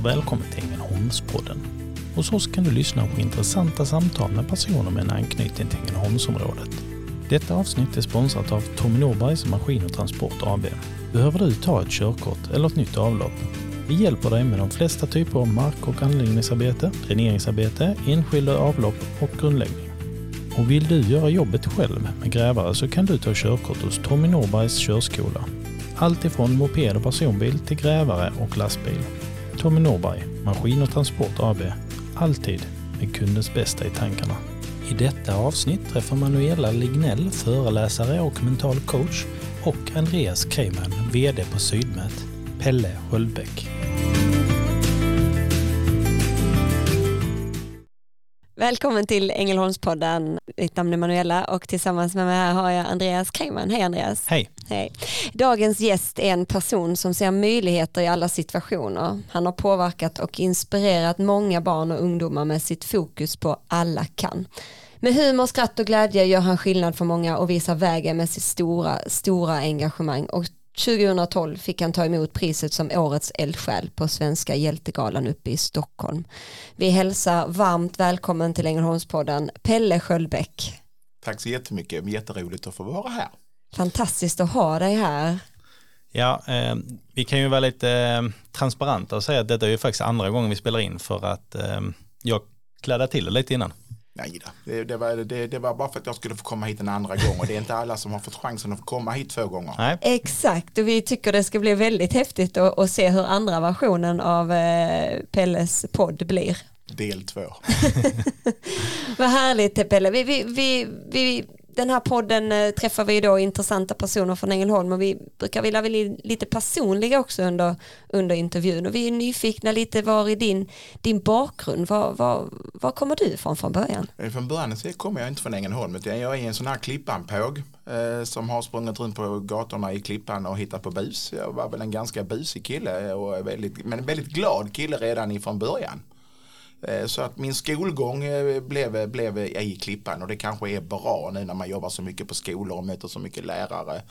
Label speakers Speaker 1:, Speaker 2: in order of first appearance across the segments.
Speaker 1: och välkommen till Ängelholmspodden. Hos oss kan du lyssna på intressanta samtal med personer med en anknytning till Ängelholmsområdet. Detta avsnitt är sponsrat av Tommy Norbergs Maskin och Transport AB. Behöver du ta ett körkort eller ett nytt avlopp? Vi hjälper dig med de flesta typer av mark och anläggningsarbete, dräneringsarbete, enskilda avlopp och grundläggning. Och vill du göra jobbet själv med grävare så kan du ta körkort hos Tommy Norbergs körskola. Allt ifrån moped och personbil till grävare och lastbil. Tommy Norberg, Maskin och Transport AB. Alltid med kundens bästa i tankarna. I detta avsnitt träffar Manuela Lignell, föreläsare och mental coach och Andreas Kreiman, VD på Sydmet, Pelle Sköldbäck.
Speaker 2: Välkommen till Ängelholmspodden. Mitt namn är Manuela och tillsammans med mig här har jag Andreas Kreiman. Hej Andreas.
Speaker 1: Hej.
Speaker 2: Hej. Dagens gäst är en person som ser möjligheter i alla situationer. Han har påverkat och inspirerat många barn och ungdomar med sitt fokus på alla kan. Med humor, skratt och glädje gör han skillnad för många och visar vägen med sitt stora, stora engagemang. Och 2012 fick han ta emot priset som årets eldsjäl på Svenska hjältegalan uppe i Stockholm. Vi hälsar varmt välkommen till Ängelholmspodden Pelle Sköldbäck.
Speaker 3: Tack så jättemycket, jätteroligt att få vara här.
Speaker 2: Fantastiskt att ha dig här.
Speaker 1: Ja, eh, vi kan ju vara lite eh, transparenta och säga att detta är ju faktiskt andra gången vi spelar in för att eh, jag klädde till det lite innan.
Speaker 3: Nej då. Det, det, var, det, det, var bara för att jag skulle få komma hit en andra gång och det är inte alla som har fått chansen att få komma hit två gånger.
Speaker 1: Nej.
Speaker 2: Exakt, och vi tycker det ska bli väldigt häftigt att, att se hur andra versionen av eh, Pelles podd blir.
Speaker 3: Del två.
Speaker 2: Vad härligt Pelle. Vi, vi, vi, vi, den här podden eh, träffar vi då intressanta personer från Ängelholm och vi brukar vilja bli lite personliga också under, under intervjun och vi är nyfikna lite var i din, din bakgrund, var, var, var kommer du ifrån från början?
Speaker 3: Från början så kommer jag inte från Ängelholm utan jag är en sån här klippanpåg eh, som har sprungit runt på gatorna i Klippan och hittat på bus. Jag var väl en ganska busig kille och väldigt, men en väldigt glad kille redan ifrån början. Eh, Så att min skolgång eh, blev, blev i Klippan och det kanske är bra nu när man jobbar så mycket på skolor och möter så mycket lärare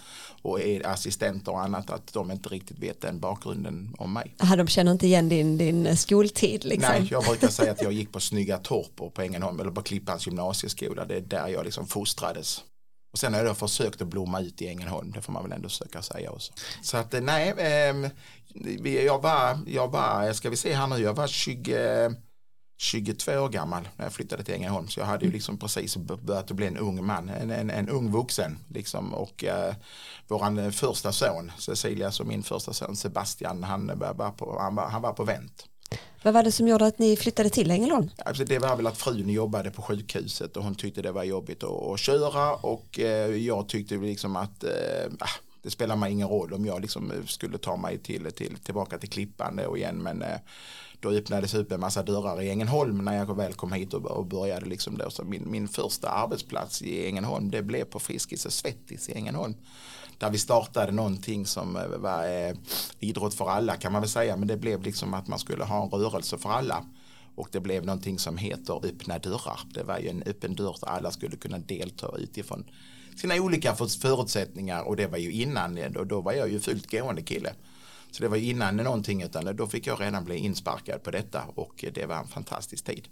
Speaker 3: och är assistenter och annat att de inte riktigt vet den bakgrunden om mig.
Speaker 2: Aha, de känner inte igen din, din skoltid liksom.
Speaker 3: Nej, jag brukar säga att jag gick på Snygga Torp och på Ängelholm eller på Klippans gymnasieskola. Det är där jag liksom fostrades. Och sen har jag försökt att blomma ut i Ängelholm, det får man väl ändå försöka säga också. Så att eh, nej, ehm, jag var, jag var, ska vi se här nu, jag var 20, 22 år gammal när jag flyttade till Ängelholm. Så jag hade ju liksom precis börjat att bli en ung man, en, en, en ung vuxen. Liksom. Och eh, våran eh, första son, Cecilia, och min första son Sebastian, han var, på, han var, han var på vänt.
Speaker 2: Vad var det som gjorde att ni flyttade till Ängelholm?
Speaker 3: Alltså det var väl att frun jobbade på sjukhuset och hon tyckte det var jobbigt att, att köra och eh, jag tyckte liksom att eh, ah, det spelar mig ingen roll om jag liksom skulle ta mig till, till, tillbaka till Klippan då igen men eh, då öppnades upp en massa dörrar i Ängelholm när jag väl kom hit och, började liksom då. Så min, min första arbetsplats i Ängelholm det blev på Friskis och Svettis i Ängelholm. Där vi startade någonting som eh, var eh, idrott för alla kan man väl säga. Men det blev liksom att man skulle ha en rörelse för alla. Och det blev någonting som heter öppna dörrar. Det var ju en öppen dörr där alla skulle kunna delta utifrån sina olika förutsättningar. Och det var ju innan eh, och då var jag ju fullt gående kille. Så det var innan någonting utan då fick jag redan bli insparkad på detta och det var en fantastisk tid.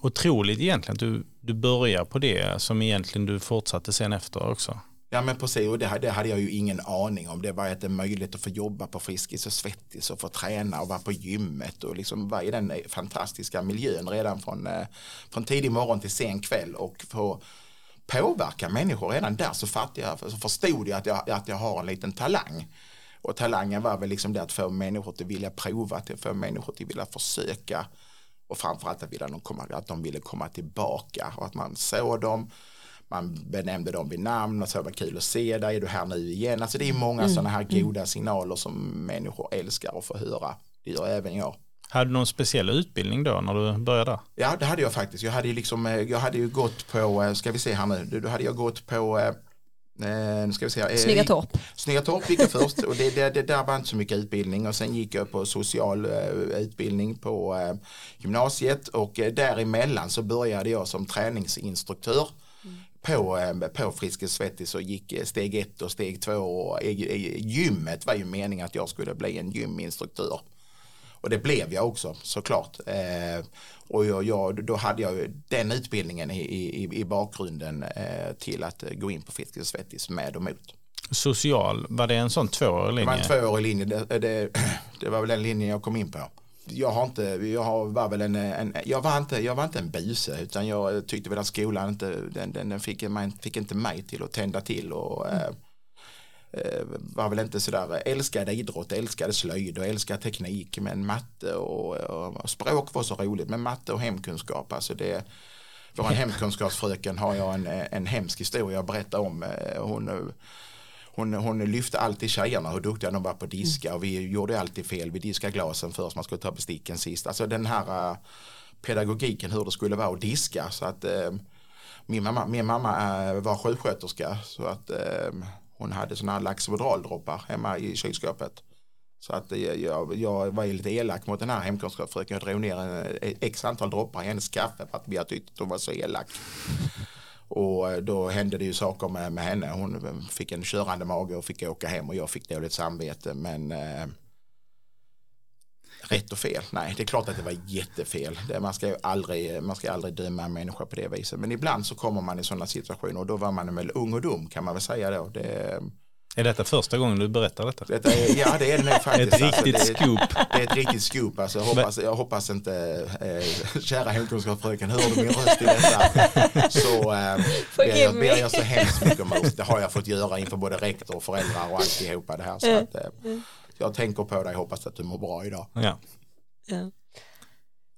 Speaker 1: Otroligt egentligen att du, du börjar på det som egentligen du fortsatte sen efter också.
Speaker 3: Ja men precis och det, det hade jag ju ingen aning om. Det var att det är möjligt att få jobba på Friskis och Svettis och få träna och vara på gymmet och liksom vara i den fantastiska miljön redan från, eh, från tidig morgon till sen kväll och få påverka människor redan där så, fattade jag, så förstod jag att, jag att jag har en liten talang. Och talangen var väl liksom det att få människor till att vilja prova, att få människor att vilja försöka och framförallt att, vilja de komma, att de ville komma tillbaka och att man såg dem man benämnde dem vid namn och så var kul att se dig, är du här nu igen? Alltså det är många sådana här goda signaler som människor älskar att få höra. Det gör även jag.
Speaker 1: Hade du någon speciell utbildning då när du började?
Speaker 3: Ja, det hade jag faktiskt. Jag hade ju, liksom, eh, jag hade ju gått på, eh, ska vi se här nu, då hade jag gått på, eh, eh, nu ska vi se här. eh,
Speaker 2: Snygga Torp.
Speaker 3: Snygga Torp gick jag först och det, det, det där var inte så mycket utbildning och sen gick jag på social eh, utbildning på eh, gymnasiet och eh, däremellan så började jag som träningsinstruktör på, eh, på Friskis Svettis och gick eh, steg ett och steg två och i, gymmet var ju meningen att jag skulle bli en gyminstruktör. Och det blev jag också såklart. Eh, och jag, jag, då hade jag den utbildningen i, i, i bakgrunden eh, till att gå in på Friskis och Svettis med och mot.
Speaker 1: Social, var det en sån tvåårig linje?
Speaker 3: Det var en tvåårig linje, det, det, det var väl den linjen jag kom in på jag har inte, jag var väl en, en, jag, var inte, jag var inte en buse utan jag tyckte väl att skolan inte, den, den, den fick, man fick inte mig till att tända till och mm. Eh, var väl inte sådär, älskade idrott, älskade slöjd och älskade teknik men matte och, och, språk var så roligt men matte och hemkunskap alltså det vår hemkunskapsfröken har jag en, en hemsk historia att berätta om. Eh, hon hon, hon lyfte alltid tjejerna hur duktiga de var på att diska och vi gjorde alltid fel. Vi diskade glasen först, man skulle ta besticken sist. Alltså den här pedagogiken hur det skulle vara att diska. Så att min mamma, min mamma var sjuksköterska så att hon hade sådana här Laxodraldroppar hemma i kylskåpet. Så att eh, jag, jag var lite elak mot den här hemkunskapsfröken. Jag drog ner eh, x antal droppar i hennes kaffe för att jag tyckte att hon var så elak. Och eh, då hände det ju saker med, med henne. Hon fick en körande mage och fick åka hem och jag fick dåligt samvete. Men eh, rätt och fel, nej det är klart att det var jättefel. Man, ska ju aldrig, man ska aldrig döma en människa på det viset. Men ibland så kommer man i sådana situationer och då var man väl ung och dum kan man väl säga då. Det,
Speaker 1: är detta första gången du berättar detta?
Speaker 3: detta är, ja det är det nog faktiskt.
Speaker 1: ett riktigt alltså, det, scoop.
Speaker 3: Det är ett riktigt scoop. Alltså, jag, hoppas, jag hoppas inte, eh, kära hemkunskapsfröken, hör du min röst i detta? Så eh, ber, jag, ber jag så hemskt mycket om Det har jag fått göra inför både rektor och föräldrar och alltihopa det här. Så att, eh, jag tänker på dig, hoppas att du mår bra idag.
Speaker 1: Ja. Ja.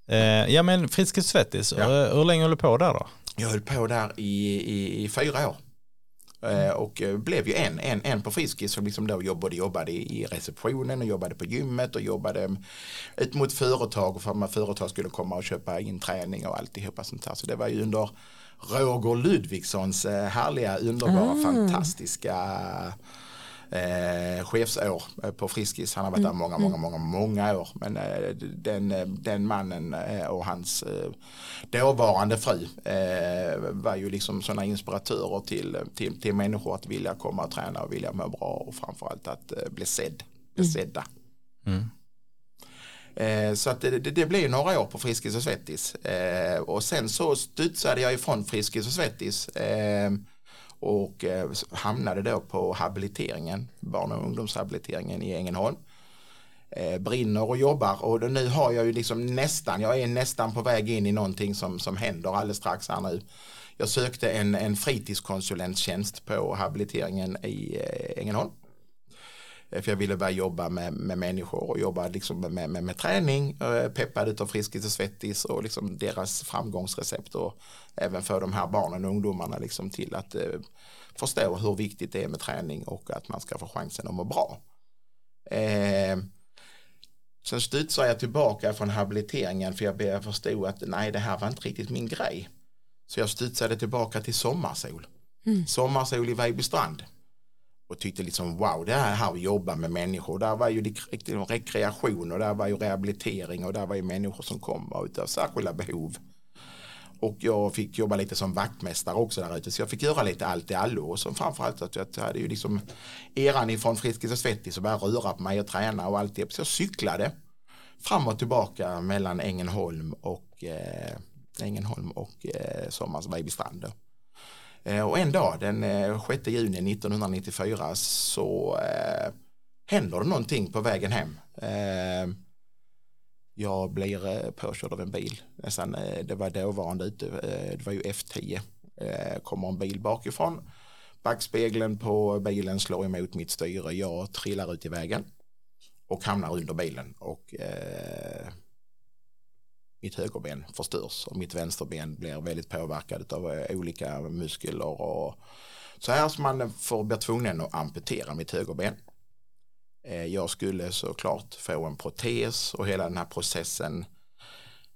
Speaker 1: Eh, ja men Friskis Svettis, ja. hur länge höll du på där då?
Speaker 3: Jag höll på där i, i, i fyra år. Mm. Och eh, blev ju en, en, en på Friskis som liksom då jobbade, jobbade i receptionen och jobbade på gymmet och jobbade ut mot företag för att företag skulle komma och köpa in träning och alltihopa sånt här. Så det var ju under Roger Ludvigssons eh, härliga, underbara, mm. fantastiska eh, chefsår eh, på Friskis. Han har varit där mm, många, många, mm. många, många år. Men eh, den, eh, den mannen eh, och hans eh, dåvarande fru eh, var ju liksom sådana inspiratörer till, till, till människor att vilja komma och träna och vilja må bra och framförallt att eh, bli sedd, bli mm. sedda. Mm. Så att det, det, det, blev några år på Friskis och Svettis. och sen så studsade jag ifrån Friskis och Svettis och eh, hamnade då på habiliteringen, barn och ungdomshabiliteringen i Ängelholm. Eh, brinner och jobbar och nu har jag ju liksom nästan, jag är nästan på väg in i någonting som, som händer alldeles strax här nu. Jag sökte en, en fritidskonsulenttjänst på habiliteringen i eh, Ängelholm. För jag ville börja jobba med, med människor och jobba liksom med, med, med träning, peppad av Friskis och Svettis och liksom deras framgångsrecept och även för de här barnen och ungdomarna liksom till att eh, förstå hur viktigt det är med träning och att man ska få chansen att må bra. Eh, sen studsade jag tillbaka från habiliteringen för jag förstod att nej det här var inte riktigt min grej. Så jag studsade tillbaka till sommarsol. Mm. Sommarsol i Vejbystrand och tyckte liksom wow det är här vi jobbar med människor. Där var ju rekreation och där var ju rehabilitering och där var ju människor som kom av särskilda behov. Och jag fick jobba lite som vaktmästare också där ute. Så jag fick göra lite allt i allo. Och så framförallt att jag hade ju liksom eran ifrån Friskis och Svettis och började röra på mig och träna och allt det. Så jag cyklade fram och tillbaka mellan Ängelholm och eh, Ängelholm och eh, Sommars Babystrand. Eh, och en dag den eh, 6 juni 1994 så eh, händer det någonting på vägen hem. Eh, jag blir eh, påkörd av en bil. Nästan, eh, det var dåvarande ute, eh, det var ju F10. Eh, kommer en bil bakifrån. Backspegeln på bilen slår emot mitt styre. Jag trillar ut i vägen och hamnar under bilen och mitt högerben förstörs och mitt vänsterben blir väldigt påverkad av eh, olika muskler och så här som man får bli tvungen att amputera mitt högerben. Eh, jag skulle såklart få en protes och hela den här processen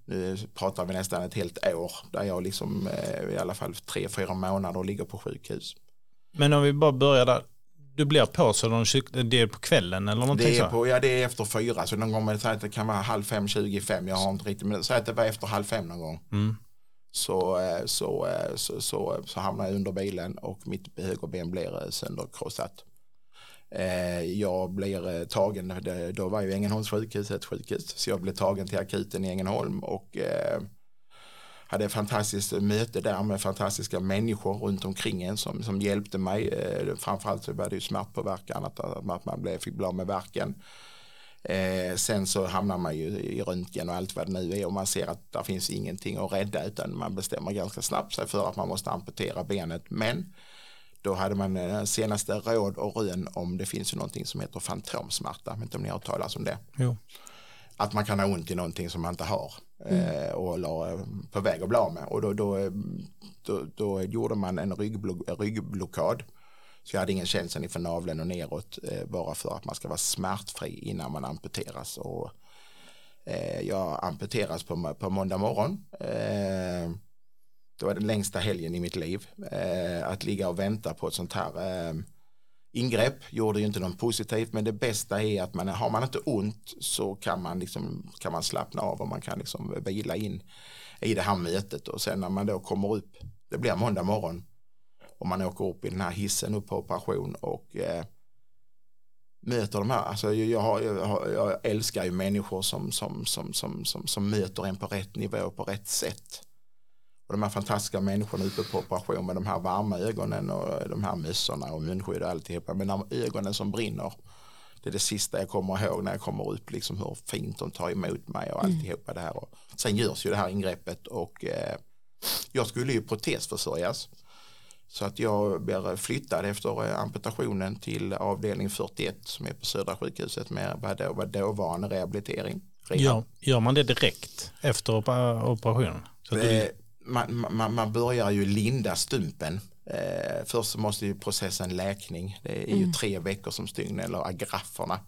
Speaker 3: nu pratar vi nästan ett helt år där jag liksom eh, i alla fall tre, fyra månader ligger på sjukhus.
Speaker 1: Men om vi bara börjar där, du blir på så det är på kvällen eller någonting
Speaker 3: det är
Speaker 1: på,
Speaker 3: Ja det är efter fyra så någon gång att det kan vara halv fem, tjugo fem, jag har inte riktigt men säg att det var efter halv fem någon gång. Mm. Så, eh, så, så, så, så hamnar jag under bilen och mitt högerben blir sönderkrossat. Eh, jag blir eh, tagen, då var ju Ängelholms sjukhus ett sjukhus, så jag blev tagen till akuten i Ängelholm och hade ett fantastiskt möte där med fantastiska människor runt omkring en som, som hjälpte mig. Framförallt så var det ju smärtpåverkan, att, att man blev, fick bli av med verken. Eh, sen så hamnar man ju i röntgen och allt vad det nu är och man ser att det finns ingenting att rädda utan man bestämmer ganska snabbt sig för att man måste amputera benet. Men då hade man eh, senaste råd och rön om det finns ju någonting som heter fantomsmärta. Vet inte om ni har hört talas om det.
Speaker 1: Jo.
Speaker 3: Att man kan ha ont i någonting som man inte har mm. Eh, och eller på väg att bli av med. Och då, då, då, då gjorde man en ryggblockad så jag hade ingen känsla för naveln och neråt eh, bara för att man ska vara smärtfri innan man amputeras. Och, eh, jag amputeras på, på måndag morgon. Eh, det var den längsta helgen i mitt liv. Eh, att ligga och vänta på ett sånt här eh, ingrepp gjorde ju inte något positivt men det bästa är att man, har man inte ont så kan man, liksom, kan man slappna av och man kan liksom vila in i det här mötet och sen när man då kommer upp, det blir måndag morgon, och man åker upp i den här hissen upp på operation och eh, möter de här, alltså jag, har, jag, har, jag, älskar ju människor som, som, som, som, som, som möter en på rätt nivå på rätt sätt. Och de här fantastiska människorna uppe på operation med de här varma ögonen och de här mössorna och munskydd och alltihopa. Men de ögonen som brinner. Det är det sista jag kommer ihåg när jag kommer upp, liksom hur fint de tar emot mig och mm. alltihopa mm. det här. Och sen görs ju det här ingreppet och eh, jag skulle ju protesförsörjas. Så att jag blir flyttad efter eh, amputationen till avdelning 41 som är på Södra sjukhuset med vad då var dåvarande rehabilitering.
Speaker 1: Gör, gör man det direkt efter operationen?
Speaker 3: Eh, man, man, man, börjar ju linda stumpen. Eh, först så måste ju processen läkning. Det är ju mm. tre veckor som stygn eller agrafferna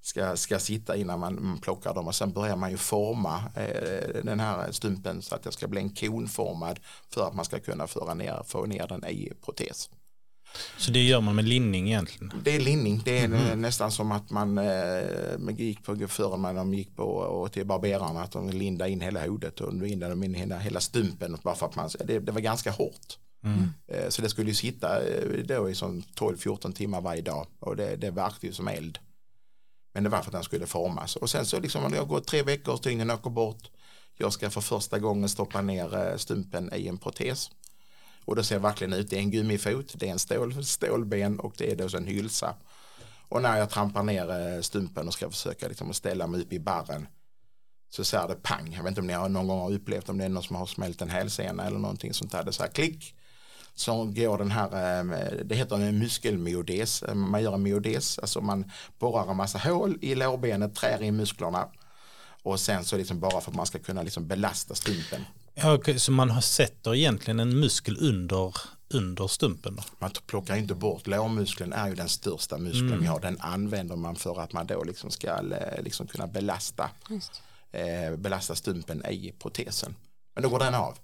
Speaker 3: ska, ska sitta innan man plockar dem och sen börjar man ju forma eh, den här stumpen så att det ska bli en konformad för att man ska kunna föra ner, få ner den i protes.
Speaker 1: Så det gör man med linning egentligen?
Speaker 3: Det är linning, det är mm. nästan som att man eh, gick på förr när de gick på och till barberarna att de lindade in hela hodet och lindade de in hela, hela stumpen bara för att man, det, det var ganska hårt. Mm. Eh, så det skulle ju sitta eh, då i 12-14 timmar varje dag och det, det verkade ju som eld. Men det var för att den skulle formas. Och sen så liksom, det har gått tre veckor, stygnen åker bort. Jag ska för första gången stoppa ner stumpen i en protes. Och det ser verkligen ut, det är en gummifot, det är en stål, stålben och det är då en hylsa. Och när jag trampar ner eh, stumpen och ska försöka liksom ställa mig upp i barren så ser det pang. Jag vet inte om ni har någon gång har upplevt om det är någon som har smält en hälsena eller någonting sånt där. Det så här klick så går den här, eh, det heter en muskelmyodes, man gör en myodes, alltså man borrar en massa hål i lårbenet, trär in musklerna och sen så liksom bara för att man ska kunna liksom belasta stumpen.
Speaker 1: Ja, okay, så man sätter egentligen en muskel under, under stumpen? Då?
Speaker 3: Man plockar inte bort, lårmuskeln är ju den största muskeln mm. vi har, den använder man för att man då liksom ska eh, liksom kunna belasta, eh, belasta stumpen i protesen. Men då går den av.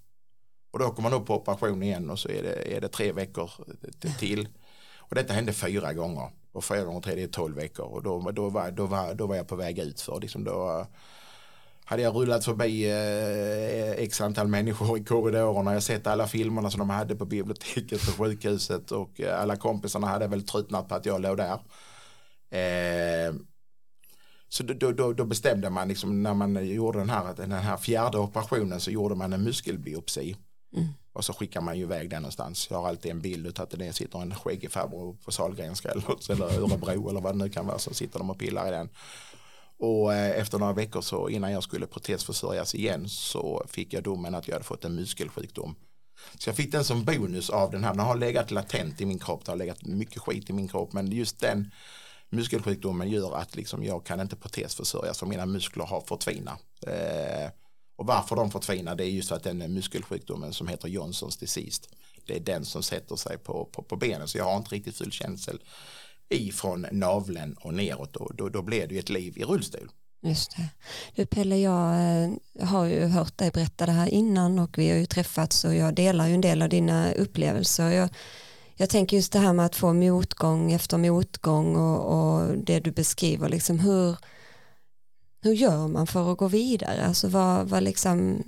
Speaker 3: Och då åker man upp på operation igen och så är det, är det tre veckor till. Och detta hände fyra gånger. Och fyra gånger tre det är tolv veckor. Och då, då, var, då, var, då var jag på väg ut för liksom då hade jag rullat förbi eh, x antal människor i korridorerna. Jag sett alla filmerna som de hade på biblioteket på sjukhuset och eh, alla kompisarna hade väl tröttnat på att jag låg där. Eh, så då, då, då, bestämde man liksom när man gjorde den här, den här fjärde operationen så gjorde man en muskelbiopsi. Mm. Och så skickar man ju iväg den någonstans. Jag har alltid en bild av att det sitter en skäggig farbror på Sahlgrenska eller, eller Örebro eller vad det nu kan vara. Så sitter de och pillar i den. Och eh, efter några veckor så innan jag skulle protesförsörjas igen så fick jag domen att jag hade fått en muskelsjukdom. Så jag fick den som bonus av den här. Den har legat latent i min kropp. Det har legat mycket skit i min kropp. Men just den muskelsjukdomen gör att liksom jag kan inte protesförsörjas för mina muskler har förtvinat. Eh, och varför de förtvinar det är just att den muskelsjukdomen som heter Johnsons disease det är den som sätter sig på, på, på benen så jag har inte riktigt full känsel ifrån naveln och neråt och då, då blev det ju ett liv i rullstol.
Speaker 2: Just det. Du Pelle, jag eh, har ju hört dig berätta det här innan och vi har ju träffats och jag delar ju en del av dina upplevelser. Jag, jag tänker just det här med att få motgång efter motgång och, och det du beskriver, liksom hur, hur gör man för att gå vidare? Alltså vad, vad, liksom,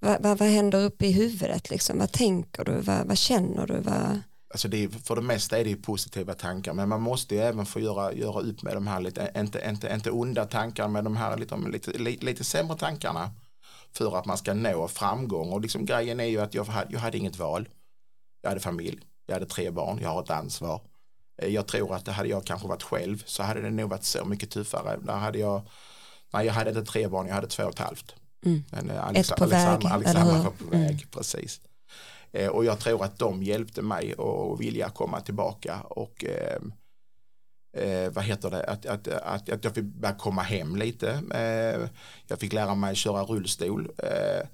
Speaker 2: vad, vad, vad händer uppe i huvudet? Liksom? Vad tänker du? Vad, vad känner du? Vad...
Speaker 3: Alltså det är, för det mesta är det positiva tankar men man måste ju även få göra, göra upp med de här lite, inte, inte, inte onda tankar men de här lite, lite, lite, lite sämre tankarna för att man ska nå framgång och liksom grejen är ju att jag hade, jag hade inget val. Jag hade familj, jag hade tre barn, jag har ett ansvar. Eh, jag tror att det hade jag kanske varit själv så hade det nog varit så mycket tuffare. Där hade jag, nej jag hade inte tre barn, jag hade två och ett halvt.
Speaker 2: Mm.
Speaker 3: Men eh,
Speaker 2: Ett på väg, eller hur?
Speaker 3: var på väg, precis. Eh, och jag tror att de hjälpte mig att vilja komma tillbaka och eh, eh, vad heter det, att, att, att, att jag fick börja komma hem lite. Eh, jag fick lära mig köra rullstol. Eh,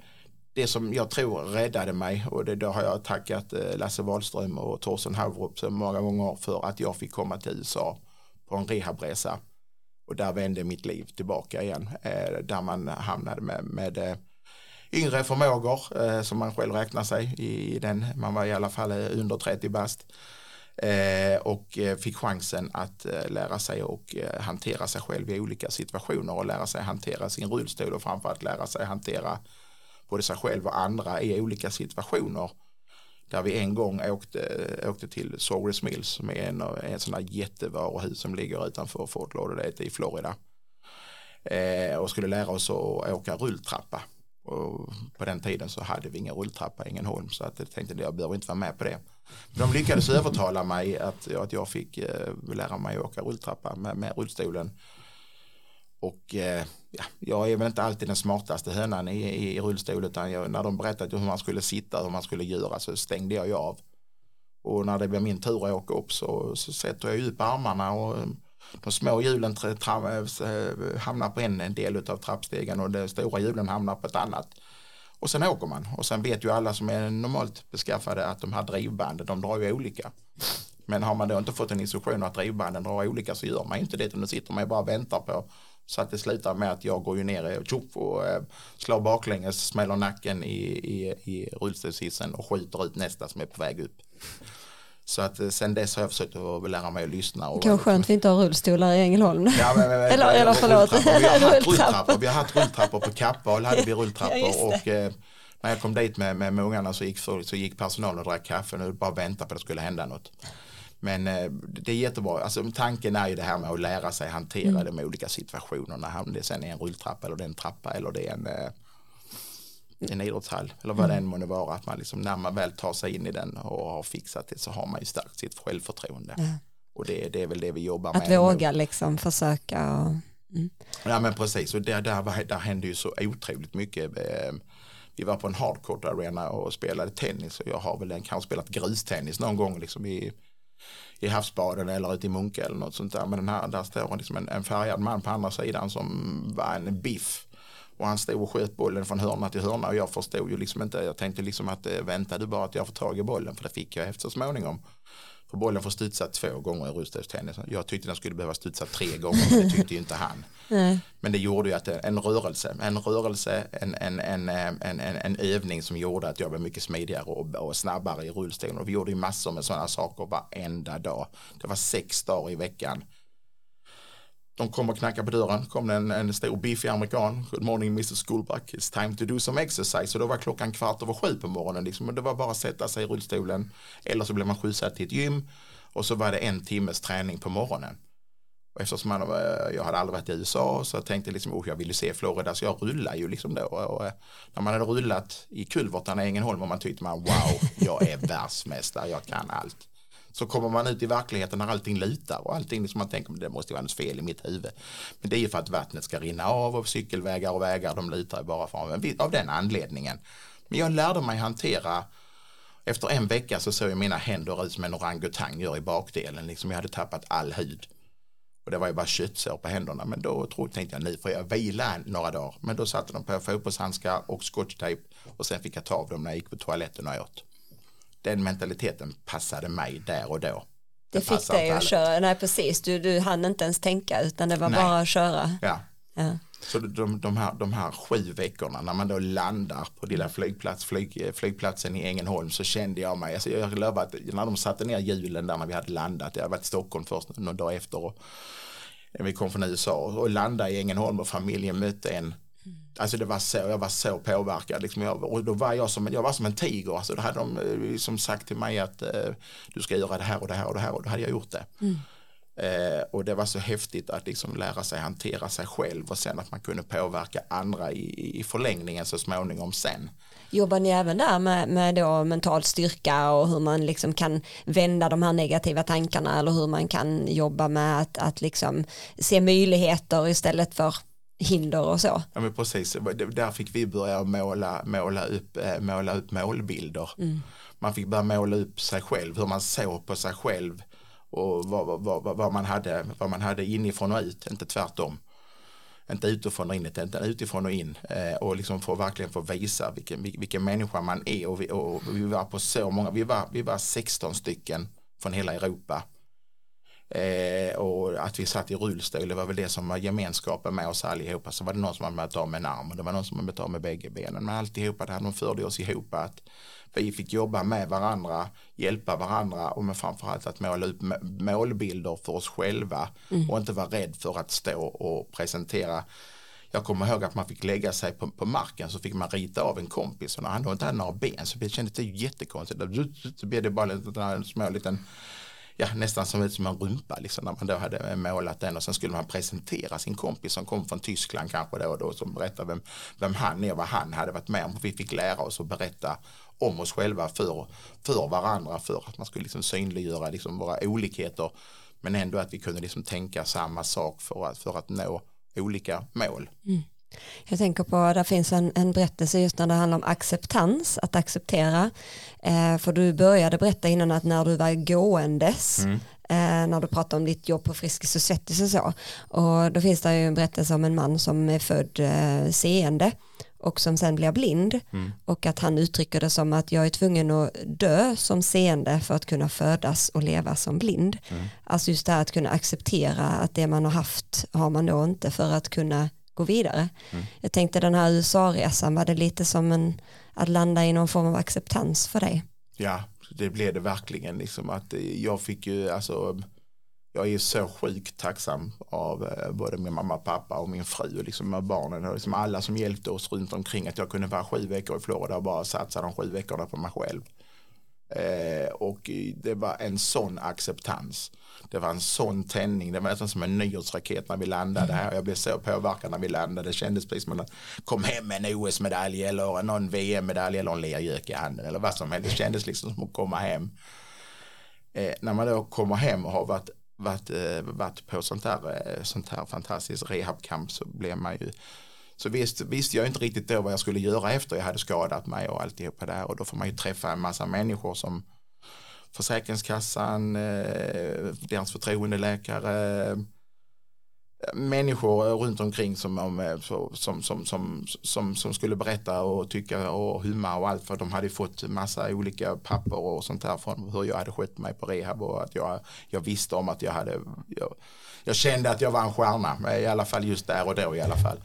Speaker 3: det som jag tror räddade mig och det, då har jag tackat eh, Lasse Wahlström och Torsten Havrup så många gånger för att jag fick komma till USA på en rehabresa. Och där vände mitt liv tillbaka igen. Eh, där man hamnade med, med yngre förmågor eh, som man själv räknar sig i, i den. Man var i alla fall eh, under 30 bast. Eh, och eh, fick chansen att eh, lära sig och eh, hantera sig själv i olika situationer och lära sig hantera sin rullstol och framförallt lära sig hantera både sig själv och andra i olika situationer. Där vi en gång åkte, eh, åkte till Sawgrass Mills som är en, en sån här jättevaruhus som ligger utanför Fort Lauderdale i Florida. Eh, och skulle lära oss att åka rulltrappa. Och på den tiden så hade vi ingen rulltrappa i Ängelholm så att jag tänkte att jag behöver inte vara med på det. De lyckades övertala mig att, att jag fick eh, lära mig att åka rulltrappa med, med rullstolen. Och eh, ja, jag är väl inte alltid den smartaste hönan i, i, i rullstol utan jag, när de berättade hur man skulle sitta och hur man skulle göra så stängde jag ju av. Och när det blev min tur att åka upp så, så sätter jag upp armarna och de små hjulen eh, hamnar på en, del av trappstegen och de stora hjulen hamnar på ett annat. Och sen åker man och sen vet ju alla som är normalt beskaffade att de här drivbanden de drar ju olika. Men har man då inte fått en instruktion att drivbanden drar olika så gör man inte det utan då sitter man ju bara och väntar på så att det slutar med att jag går ju ner eh, tjoff och eh, slår baklänges, smäller nacken i, i, i rullstolshissen och skjuter ut nästa som är på väg upp. Så att eh, sen dess har jag försökt att lära mig att lyssna. Och,
Speaker 2: Kanske skönt vi inte har rullstolar i Ängelholm.
Speaker 3: Ja, men, men, men,
Speaker 2: Eller- eller förlåt.
Speaker 3: Vi har haft
Speaker 2: Rulltrappor.
Speaker 3: Vi har haft rulltrappor på Kappahl hade vi rulltrappor
Speaker 2: Ja,
Speaker 3: och eh, när jag kom dit med, med, med ungarna så gick, så gick personalen och drack kaffe och bara vänta på att det skulle hända något. Men eh, det är jättebra, alltså, tanken är ju det här med att lära sig hantera
Speaker 2: Mm.
Speaker 3: det med olika situationer. När han- det sen är en rulltrappa eller det är en trappa eller det är en, eh, en idrottshall eller vad det
Speaker 2: Mm.
Speaker 3: än månde vara. Att man liksom, när man väl tar sig in i den och har fixat det så har man ju stärkt sitt självförtroende.
Speaker 2: Ja.
Speaker 3: Och det, det är väl det vi jobbar
Speaker 2: Att
Speaker 3: med.
Speaker 2: våga liksom försöka. Och,
Speaker 3: Ja men precis och där, där, där hände ju så otroligt mycket. Eh, Vi var på en hardcourt arena och spelade tennis och jag har väl en, kanske spelat grustennis någon gång liksom i, i havsbaden eller ute i Munka eller något sånt där. Men den här, där står liksom en, en färgad man på andra sidan som var en biff. Och han stod och sköt bollen från hörna till hörna och jag förstod ju liksom inte, jag tänkte liksom att eh, vänta du bara att jag får tag i bollen för det fick jag efter så småningom. För bollen får studsa två gånger i rullstolstennis. Jag tyckte den skulle behöva studsa tre gånger men det tyckte ju inte han.
Speaker 2: nej.
Speaker 3: Men det gjorde ju att en rörelse, en rörelse, en, en, en, en, en, en övning som gjorde att jag blev mycket smidigare och, och snabbare i rullstolen. Och vi gjorde ju massor med sådana saker varenda dag. Det var sex dagar i veckan. De kom och knackade på dörren, kom en, en stor biffig amerikan. Good morning Mr. Schoolback, it's time to do some exercise. Och då var klockan kvart över sju på morgonen. Liksom. Och det var bara att sätta sig i rullstolen. Eller så blev man skjutsad till ett gym. Och så var det en timmes träning på morgonen. Och eftersom man, eh, jag hade aldrig varit i USA så jag tänkte liksom, oh, jag ville se Florida så jag rullar ju liksom då. Och, eh, när man hade rullat i kulvertarna i Ängelholm och man tyckte man wow, jag är världsmästare, jag kan allt. Så kommer man ut i verkligheten när allting lutar och allting som man tänker det måste vara något fel i mitt huvud. Men det är ju för att vattnet ska rinna av och cykelvägar och vägar de lutar ju bara fram men av den anledningen. Men jag lärde mig hantera efter en vecka så såg mina händer ut som en orangutang gör i bakdelen. Liksom jag hade tappat all hud. Och det var ju bara köttsår på händerna. Men då trodde, tänkte jag nu får jag vila några dagar. Men då satte de på fotbollshandskar och scotchtejp. Och sen fick jag ta av dem när jag gick på toaletten och åt. Den mentaliteten passade mig där och då.
Speaker 2: Det fick
Speaker 3: passar
Speaker 2: dig att
Speaker 3: alla.
Speaker 2: köra, nej precis, du, du hann inte ens tänka utan det var
Speaker 3: Nej.
Speaker 2: bara att köra.
Speaker 3: Ja.
Speaker 2: Ja.
Speaker 3: Så de, de, här, de här sju veckorna när man då landar på lilla flygplats, flyg, flygplatsen i Ängelholm så kände jag mig, alltså jag lovar att när de satte ner hjulen där när vi hade landat, jag hade varit i Stockholm först någon dag efter och vi kom från USA och landade i Ängelholm och familjen mötte en Alltså det var så, jag var så påverkad. Liksom jag, och då var jag som, jag var som en tiger. Alltså då hade de liksom sagt till mig att eh, du ska göra det här och det här och det här och då hade jag gjort det. Mm. Eh, och det var så häftigt att liksom lära sig hantera sig själv och sen att man kunde påverka andra i, i förlängningen så småningom sen.
Speaker 2: Jobbar ni även där med, med då mental styrka och hur man liksom kan vända de här negativa tankarna eller hur man kan jobba med att, att liksom se möjligheter istället för hinder och så.
Speaker 3: Ja men precis, där fick vi börja måla, måla, upp, eh, måla upp målbilder. Mm. Man fick börja måla upp sig själv, hur man såg på sig själv och vad, vad, vad, vad, man, hade, vad man hade inifrån och ut, inte tvärtom. Inte utifrån och in, inte utifrån och in. Eh, och liksom få verkligen få visa vilken, vilken människa man är. Och vi, och vi var på så många, vi var, vi var 16 stycken från hela Europa. Eh, och att vi satt i rullstol, det var väl det som var gemenskapen med oss allihopa. Så var det någon som hade med med en arm och det var någon som hade med med bägge benen. Men alltihopa, det här, de förde oss ihop att vi fick jobba med varandra, hjälpa varandra och med framförallt att måla upp målbilder för oss själva mm. och inte vara rädd för att stå och presentera jag kommer ihåg att man fick lägga sig på, på marken så fick man rita av en kompis och när han då inte hade några ben så kändes det jättekonstigt. Så blev det bara en små liten ja, nästan som ut som en rumpa liksom, när man då hade målat den och sen skulle man presentera sin kompis som kom från Tyskland kanske då och då som berättade vem, vem han är, vad han hade varit med om. Vi fick lära oss att berätta om oss själva för, för varandra för att man skulle liksom synliggöra liksom våra olikheter men ändå att vi kunde liksom tänka samma sak för att, för att nå olika mål. Mm.
Speaker 2: Jag tänker på, där finns en, en berättelse just när det handlar om acceptans, att acceptera. Eh, för du började berätta innan att när du var gåendes, mm. eh, när du pratade om ditt jobb på Friskis och Svettis och så, och då finns det ju en berättelse om en man som är född eh, seende och som sen blir blind mm. och att han uttrycker det som att jag är tvungen att dö som seende för att kunna födas och leva som blind. Mm. Alltså just det här att kunna acceptera att det man har haft har man då inte för att kunna gå vidare. Mm. Jag tänkte den här USA-resan, var det lite som en, att landa i någon form av acceptans för dig?
Speaker 3: Ja, det blev det verkligen. Liksom att jag fick ju, alltså, jag är så sjukt tacksam av eh, både min mamma pappa och min fru och liksom med barnen och liksom alla som hjälpte oss runt omkring att jag kunde vara sju veckor i Florida och bara satsa de sju veckorna på mig själv. Eh, och det var en sån acceptans. Det var en sån tändning. Det var nästan som en nyårsraket när vi landade här. Jag blev så påverkad när vi landade. Det kändes precis som att kom hem med en OS-medalj eller någon VM-medalj eller en lergök i handen eller vad som helst. Det kändes liksom som att komma hem. Eh, när man då kommer hem och har varit, varit, eh, varit på sånt här, eh, sånt här fantastiskt rehabkamp så blir man ju så visst, visste jag inte riktigt då vad jag skulle göra efter jag hade skadat mig och alltihopa där och då får man ju träffa en massa människor som Försäkringskassan, eh, deras förtroendeläkare, eh, människor eh, runt omkring som, eh, som, som, som, som, som skulle berätta och tycka och humma och allt för de hade fått massa olika papper och sånt här från hur jag hade skött mig på rehab och att jag, jag visste om att jag hade jag, jag kände att jag var en stjärna i alla fall just där och då i alla fall.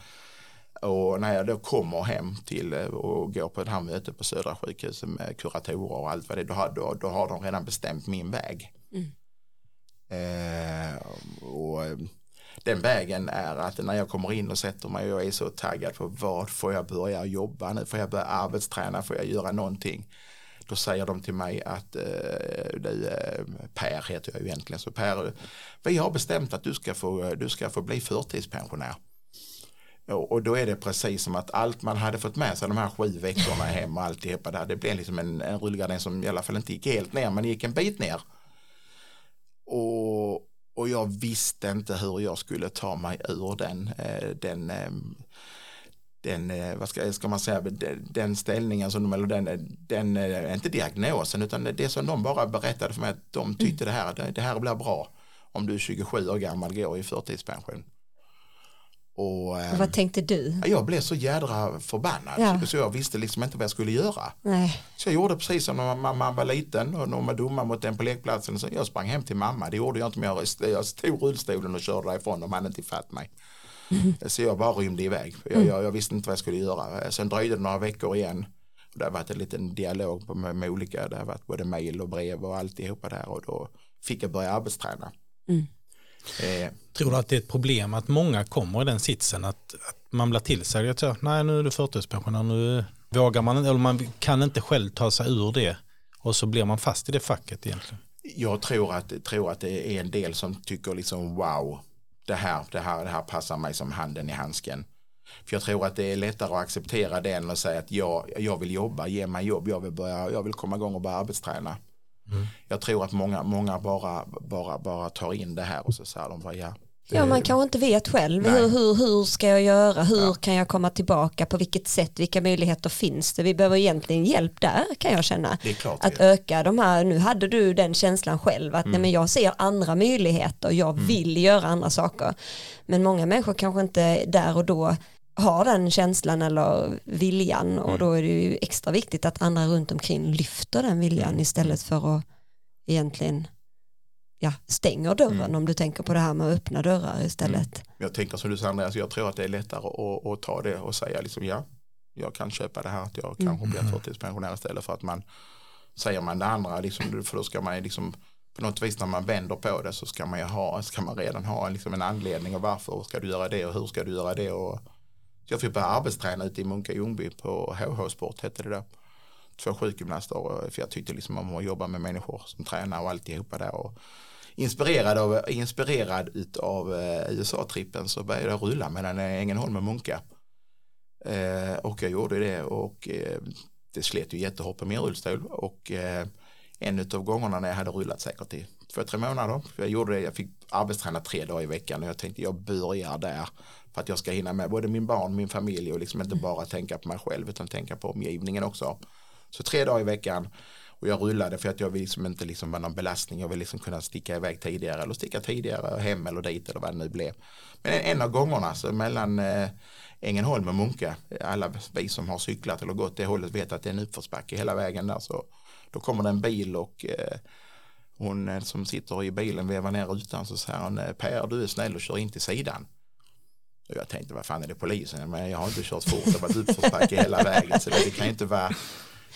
Speaker 3: Och när jag då kommer hem till eh, och går på det här mötet på Södra sjukhuset med kuratorer och allt vad det är, då har, då, då har de redan bestämt min väg. Mm. Eh, och eh, den vägen är att när jag kommer in och sätter mig och jag är så taggad på vad får jag börja jobba nu, får jag börja arbetsträna, får jag göra någonting. Då säger de till mig att eh, du, eh, Per heter jag ju egentligen, så Per, vi har bestämt att du ska få, du ska få bli förtidspensionär. Och då är det precis som att allt man hade fått med sig de här sju veckorna hem och alltihopa där, det blev liksom en, en rullgardin som i alla fall inte gick helt ner, men gick en bit ner. Och, och jag visste inte hur jag skulle ta mig ur den, eh, den, eh, den eh, vad ska, ska man säga, den ställningen som de, eller den, den, inte diagnosen, utan det som de bara berättade för mig att de tyckte det här, det här blir bra om du är 27 år gammal går i förtidspension.
Speaker 2: Och, eh, vad tänkte du?
Speaker 3: Jag blev så jädra förbannad ja. så jag visste liksom inte vad jag skulle göra. Nej. Så jag gjorde precis som när mamma var liten och de var dumma mot den på lekplatsen. Så jag sprang hem till mamma, det gjorde jag inte men jag, jag stod rullstolen och körde därifrån, de hade inte fatt mig. Mm. Så jag bara rymde iväg, jag, mm. jag, jag, visste inte vad jag skulle göra. Sen dröjde det några veckor igen. Och det har varit en liten dialog med, med olika, det har varit både mail och brev och alltihopa där och då fick jag börja arbetsträna. Mm.
Speaker 1: Eh, Tror du att det är ett problem att många kommer i den sitsen att, att man blir tillsagd att så, nej nu är du förtidspensionär, nu vågar man eller man kan inte själv ta sig ur det och så blir man fast i det facket egentligen.
Speaker 3: Jag tror att, tror att det är en del som tycker liksom wow, det här, det här, det här passar mig som handen i handsken. För jag tror att det är lättare att acceptera den och säga att jag, jag vill jobba, ge mig jobb, jag vill, börja, jag vill komma igång och börja arbetsträna. Mm. Jag tror att många, många bara, bara, bara tar in det här och så säger de bara ja.
Speaker 2: Ja, man kanske inte vet själv. Hur, hur, hur ska jag göra? Hur ja. kan jag komma tillbaka? På vilket sätt? Vilka möjligheter finns det? Vi behöver egentligen hjälp där kan jag känna. att öka de här, nu hade du den känslan själv att mm. nej, men jag ser andra möjligheter, jag mm. vill göra andra saker. Men många människor kanske inte där och då har den känslan eller viljan och mm. då är det ju extra viktigt att andra runt omkring lyfter den viljan mm. istället för att egentligen ja, stänger dörren mm. om du tänker på det här med att öppna dörrar istället. Mm.
Speaker 3: Jag tänker som du säger Andreas, jag tror att det är lättare att, att ta det och säga liksom ja, jag kan köpa det här att jag kanske mm. blir förtidspensionär istället för att man säger man det andra, liksom, för då ska man liksom på något vis när man vänder på det så ska man ju ha, ska man redan ha liksom en anledning och varför ska du göra det och hur ska du göra det och jag fick börja arbetsträna ute i Munka Ljungby på HH Sport hette det då. Två sjukgymnaster eh, för jag tyckte liksom om att jobba med människor som tränar och alltihopa där. Och inspirerad av, inspirerad utav eh, USA-trippen så började jag rulla mellan eh, Ängelholm och Munka. Eh, och jag gjorde det och eh, det slet ju jättehårt på min rullstol och eh, en av gångerna när jag hade rullat säkert i två, tre månader. Jag gjorde det, jag fick arbetsträna tre dagar i veckan och jag tänkte jag börjar där för att jag ska hinna med både min barn, min familj och liksom inte mm. bara tänka på mig själv utan tänka på omgivningen också. Så tre dagar i veckan och jag rullade för att jag vill liksom inte liksom vara någon belastning. Jag vill liksom kunna sticka iväg tidigare eller sticka tidigare hem eller dit eller vad det nu blev. Men en, av gångerna så mellan eh, Ängelholm och Munka, alla vi som har cyklat eller gått det hållet vet att det är en uppförsbacke hela vägen där. Så då kommer det en bil och eh, hon eh, som sitter i bilen vevar ner rutan så säger hon Per du är snäll och kör in till sidan. Och jag tänkte vad fan är det polisen? Men jag har inte kört fort, det har varit uppförsbacke hela vägen så det, kan inte vara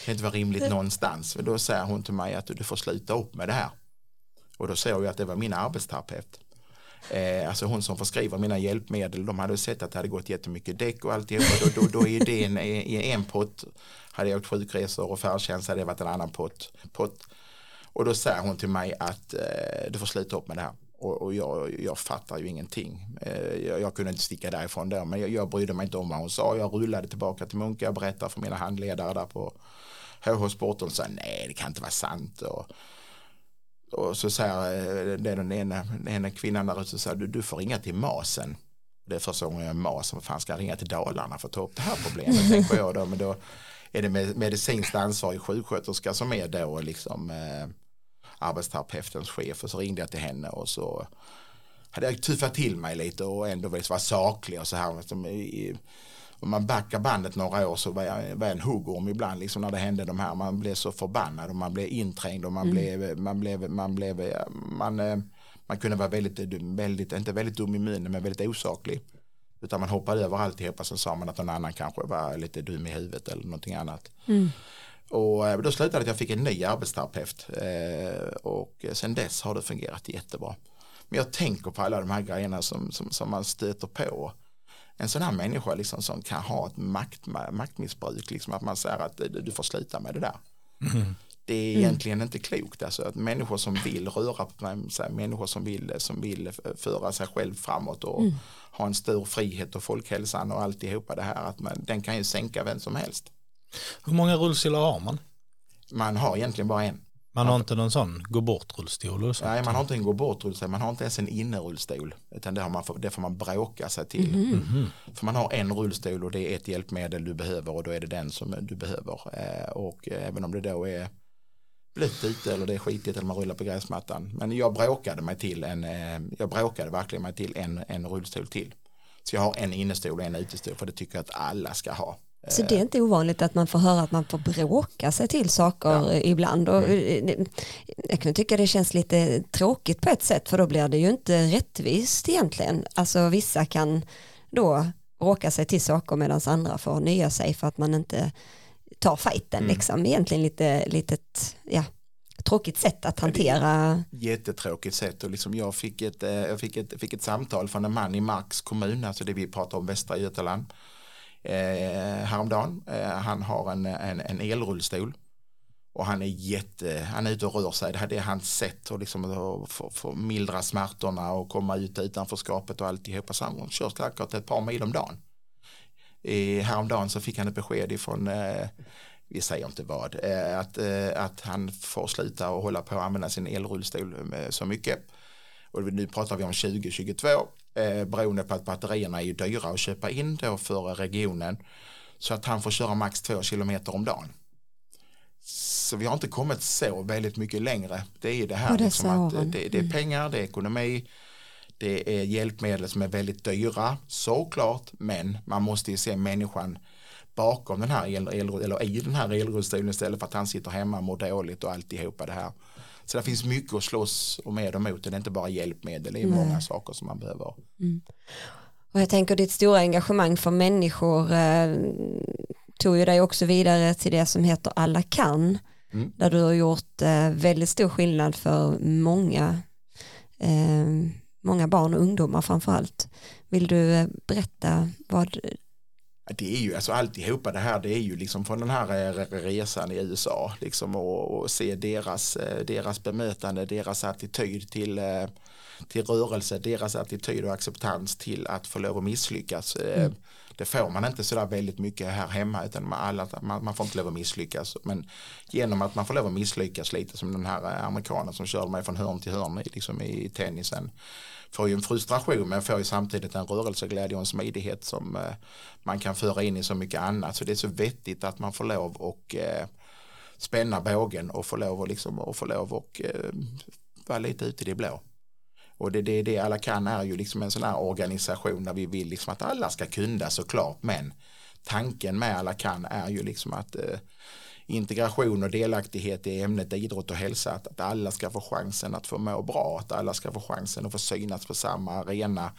Speaker 3: kan inte vara rimligt någonstans. Men då säger hon till mig att du får sluta upp med det här. Och då såg jag att det var min arbetsterapeut. Eh, alltså hon som förskriver mina hjälpmedel, de hade sett att det hade gått jättemycket däck och alltihopa. Då, då, då är det en, i en pott. Hade jag åkt sjukresor och färdtjänst hade det varit en annan pott. pott. Och då säger hon till mig att eh, du får sluta upp med det här. Och, och jag, jag fattar ju ingenting. Eh, jag, jag, kunde inte sticka därifrån där men jag, jag brydde mig inte om vad hon sa. Jag rullade tillbaka till Munka och berättade för mina handledare där på HH Sport och sa nej det kan inte vara sant. Och, och så säger eh, det är den ena, den ena kvinnan där ute så du, du får ringa till Masen. Det är första gången jag är Mas, vad fan ska jag ringa till Dalarna för att ta upp det här problemet tänker jag då. Men då är det medicinskt ansvarig sjuksköterska som är då liksom eh, arbetsterapeutens chef och så ringde jag till henne och så hade jag tuffat till mig lite och ändå velat vara saklig och så här. Om man backar bandet några år så var jag, var jag en huggorm ibland liksom när det hände de här. Man blev så förbannad och man blev inträngd och man mm. blev, man blev, man blev, man, eh, man kunde vara väldigt, väldigt, inte väldigt dum i munnen men väldigt osaklig. Utan man hoppade över alltihopa så sa man att någon annan kanske var lite dum i huvudet eller någonting annat. Mm. Och eh, då slutade att jag fick en ny arbetsterapeut eh, och sen dess har det fungerat jättebra. Men jag tänker på alla de här grejerna som, som, som man stöter på. En sån här människa liksom som kan ha ett makt, maktmissbruk, liksom att man säger att du får sluta med det där. Mm. Det är mm. egentligen mm. inte klokt. Alltså att människor som vill röra på sig, människor som vill, som vill föra sig själv framåt och mm. ha en stor frihet och folkhälsan och alltihopa det här, att man, den kan ju sänka vem som helst.
Speaker 1: Hur många rullstolar har man?
Speaker 3: Man har egentligen bara en.
Speaker 1: Man har inte någon sån gå bort rullstol?
Speaker 3: Nej, man har inte en gå bort rullstol. Man har inte ens en innerullstol. Utan det, har man, det får man bråka sig till. Mm -hmm. För man har en rullstol och det är ett hjälpmedel du behöver och då är det den som du behöver. Eh, och även om det då är blött ute eller det är skitigt eller man rullar på gräsmattan. Men jag bråkade mig till en, eh, jag bråkade verkligen mig till en, en rullstol till. Så jag har en innestol och en utestol för det tycker jag att alla ska ha.
Speaker 2: Så det är inte ovanligt att man får höra att man får bråka sig till saker ja. ibland. Och mm. Jag kan tycka det känns lite tråkigt på ett sätt för då blir det ju inte rättvist egentligen. Alltså vissa kan då bråka sig till saker medan andra får nya sig för att man inte tar fighten mm. liksom. Egentligen lite litet, ja, tråkigt sätt att hantera.
Speaker 3: Jättetråkigt sätt och liksom jag, fick ett, eh, jag fick, ett, fick ett samtal från en man i Marks kommun, alltså det vi pratar om Västra Götaland, eh, häromdagen. Eh, han har en, en, en elrullstol och han är jätte, han är ute och rör sig. Det är hans sätt att liksom eh, få, mildra smärtorna och komma ut utanför skapet och alltihopa. Så han kör säkert ett par mil om dagen. Eh, häromdagen så fick han ett besked ifrån, eh, vi säger inte vad, eh, att, eh, att han får sluta och hålla på att använda sin elrullstol så mycket. Och nu pratar vi om 2022 eh, beroende på att batterierna är dyra att köpa in då för regionen. Så att han får köra max två kilometer om dagen. Så vi har inte kommit så väldigt mycket längre. Det är det här liksom att det, det, är mm. pengar, det är ekonomi, det är hjälpmedel som är väldigt dyra, såklart, men man måste ju se människan bakom den här el, el, eller i den här elrullstolen istället för att han sitter hemma och mår dåligt och alltihopa det här. Så det finns mycket att slåss med och mot, det är inte bara hjälpmedel, det är många Nej. saker som man behöver. Mm.
Speaker 2: Och jag tänker ditt stora engagemang för människor eh, tog ju dig också vidare till det som heter Alla kan. Mm. Där du har gjort eh, väldigt stor skillnad för många, eh, många barn och ungdomar framförallt. Vill du eh, berätta vad
Speaker 3: det är ju alltså alltihopa det här det är ju liksom från den här eh, resan i USA liksom och, och se deras, eh, deras bemötande, deras attityd till, till rörelse, deras attityd och acceptans till att få lov att misslyckas. Mm det får man inte sådär väldigt mycket här hemma utan man, alla, man, man, får inte lov att misslyckas. Men genom att man får lov att misslyckas lite som den här eh, amerikanen som körde mig från hörn till hörn liksom i tennisen. Får ju en frustration men får ju samtidigt en rörelseglädje och en smidighet som eh, man kan föra in i så mycket annat. Så det är så vettigt att man får lov och eh, spänna bågen och få lov och, liksom, och få lov och eh, vara lite ute i det blå. Och det, det, det alla kan är ju liksom en sån här organisation där vi vill liksom att alla ska kunna såklart men tanken med alla kan är ju liksom att eh, integration och delaktighet i ämnet idrott och hälsa. Att, att, alla ska få chansen att få må bra att alla ska få chansen att få synas på samma arena.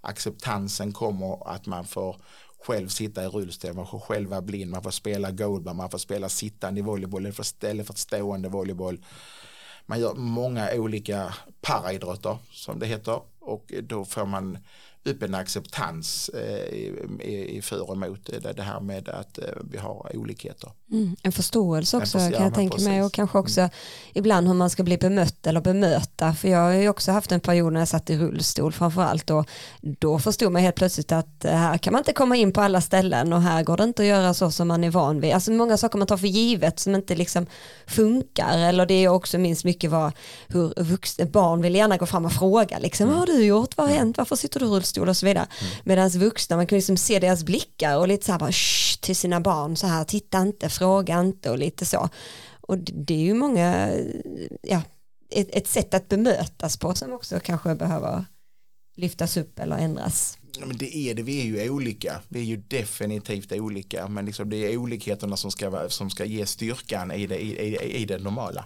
Speaker 3: Acceptansen kommer att man får själv sitta i rullstol, man får själv vara blind, man får spela goalball, man får spela sittande i volleyboll istället för stående volleyboll. Man gör många olika paraidrotter som det heter och då får man upp en acceptans eh, i, för och emot det, här med att eh, vi har olikheter.
Speaker 2: Mm, en förståelse också en kan jag tänka mig och kanske också mm. ibland hur man ska bli bemött eller bemöta för jag har ju också haft en period när jag satt i rullstol framförallt och då förstod man helt plötsligt att eh, här kan man inte komma in på alla ställen och här går det inte att göra så som man är van vid. Alltså många saker man tar för givet som inte liksom funkar eller det är också minst mycket vad hur vuxna barn vill gärna gå fram och fråga liksom mm. vad har du gjort, vad har hänt, varför sitter du i rullstol och så vidare. Mm. Medan vuxna man kan liksom se deras blickar och lite så här bara till sina barn så här titta inte fråga inte och lite så. Och det är ju många, ja, ett, ett sätt att bemötas på som också kanske behöver lyftas upp eller ändras.
Speaker 3: Men det är det, vi är ju olika, vi är ju definitivt olika, men liksom det är olikheterna som ska, som ska ge styrkan i det, i, i, i det normala.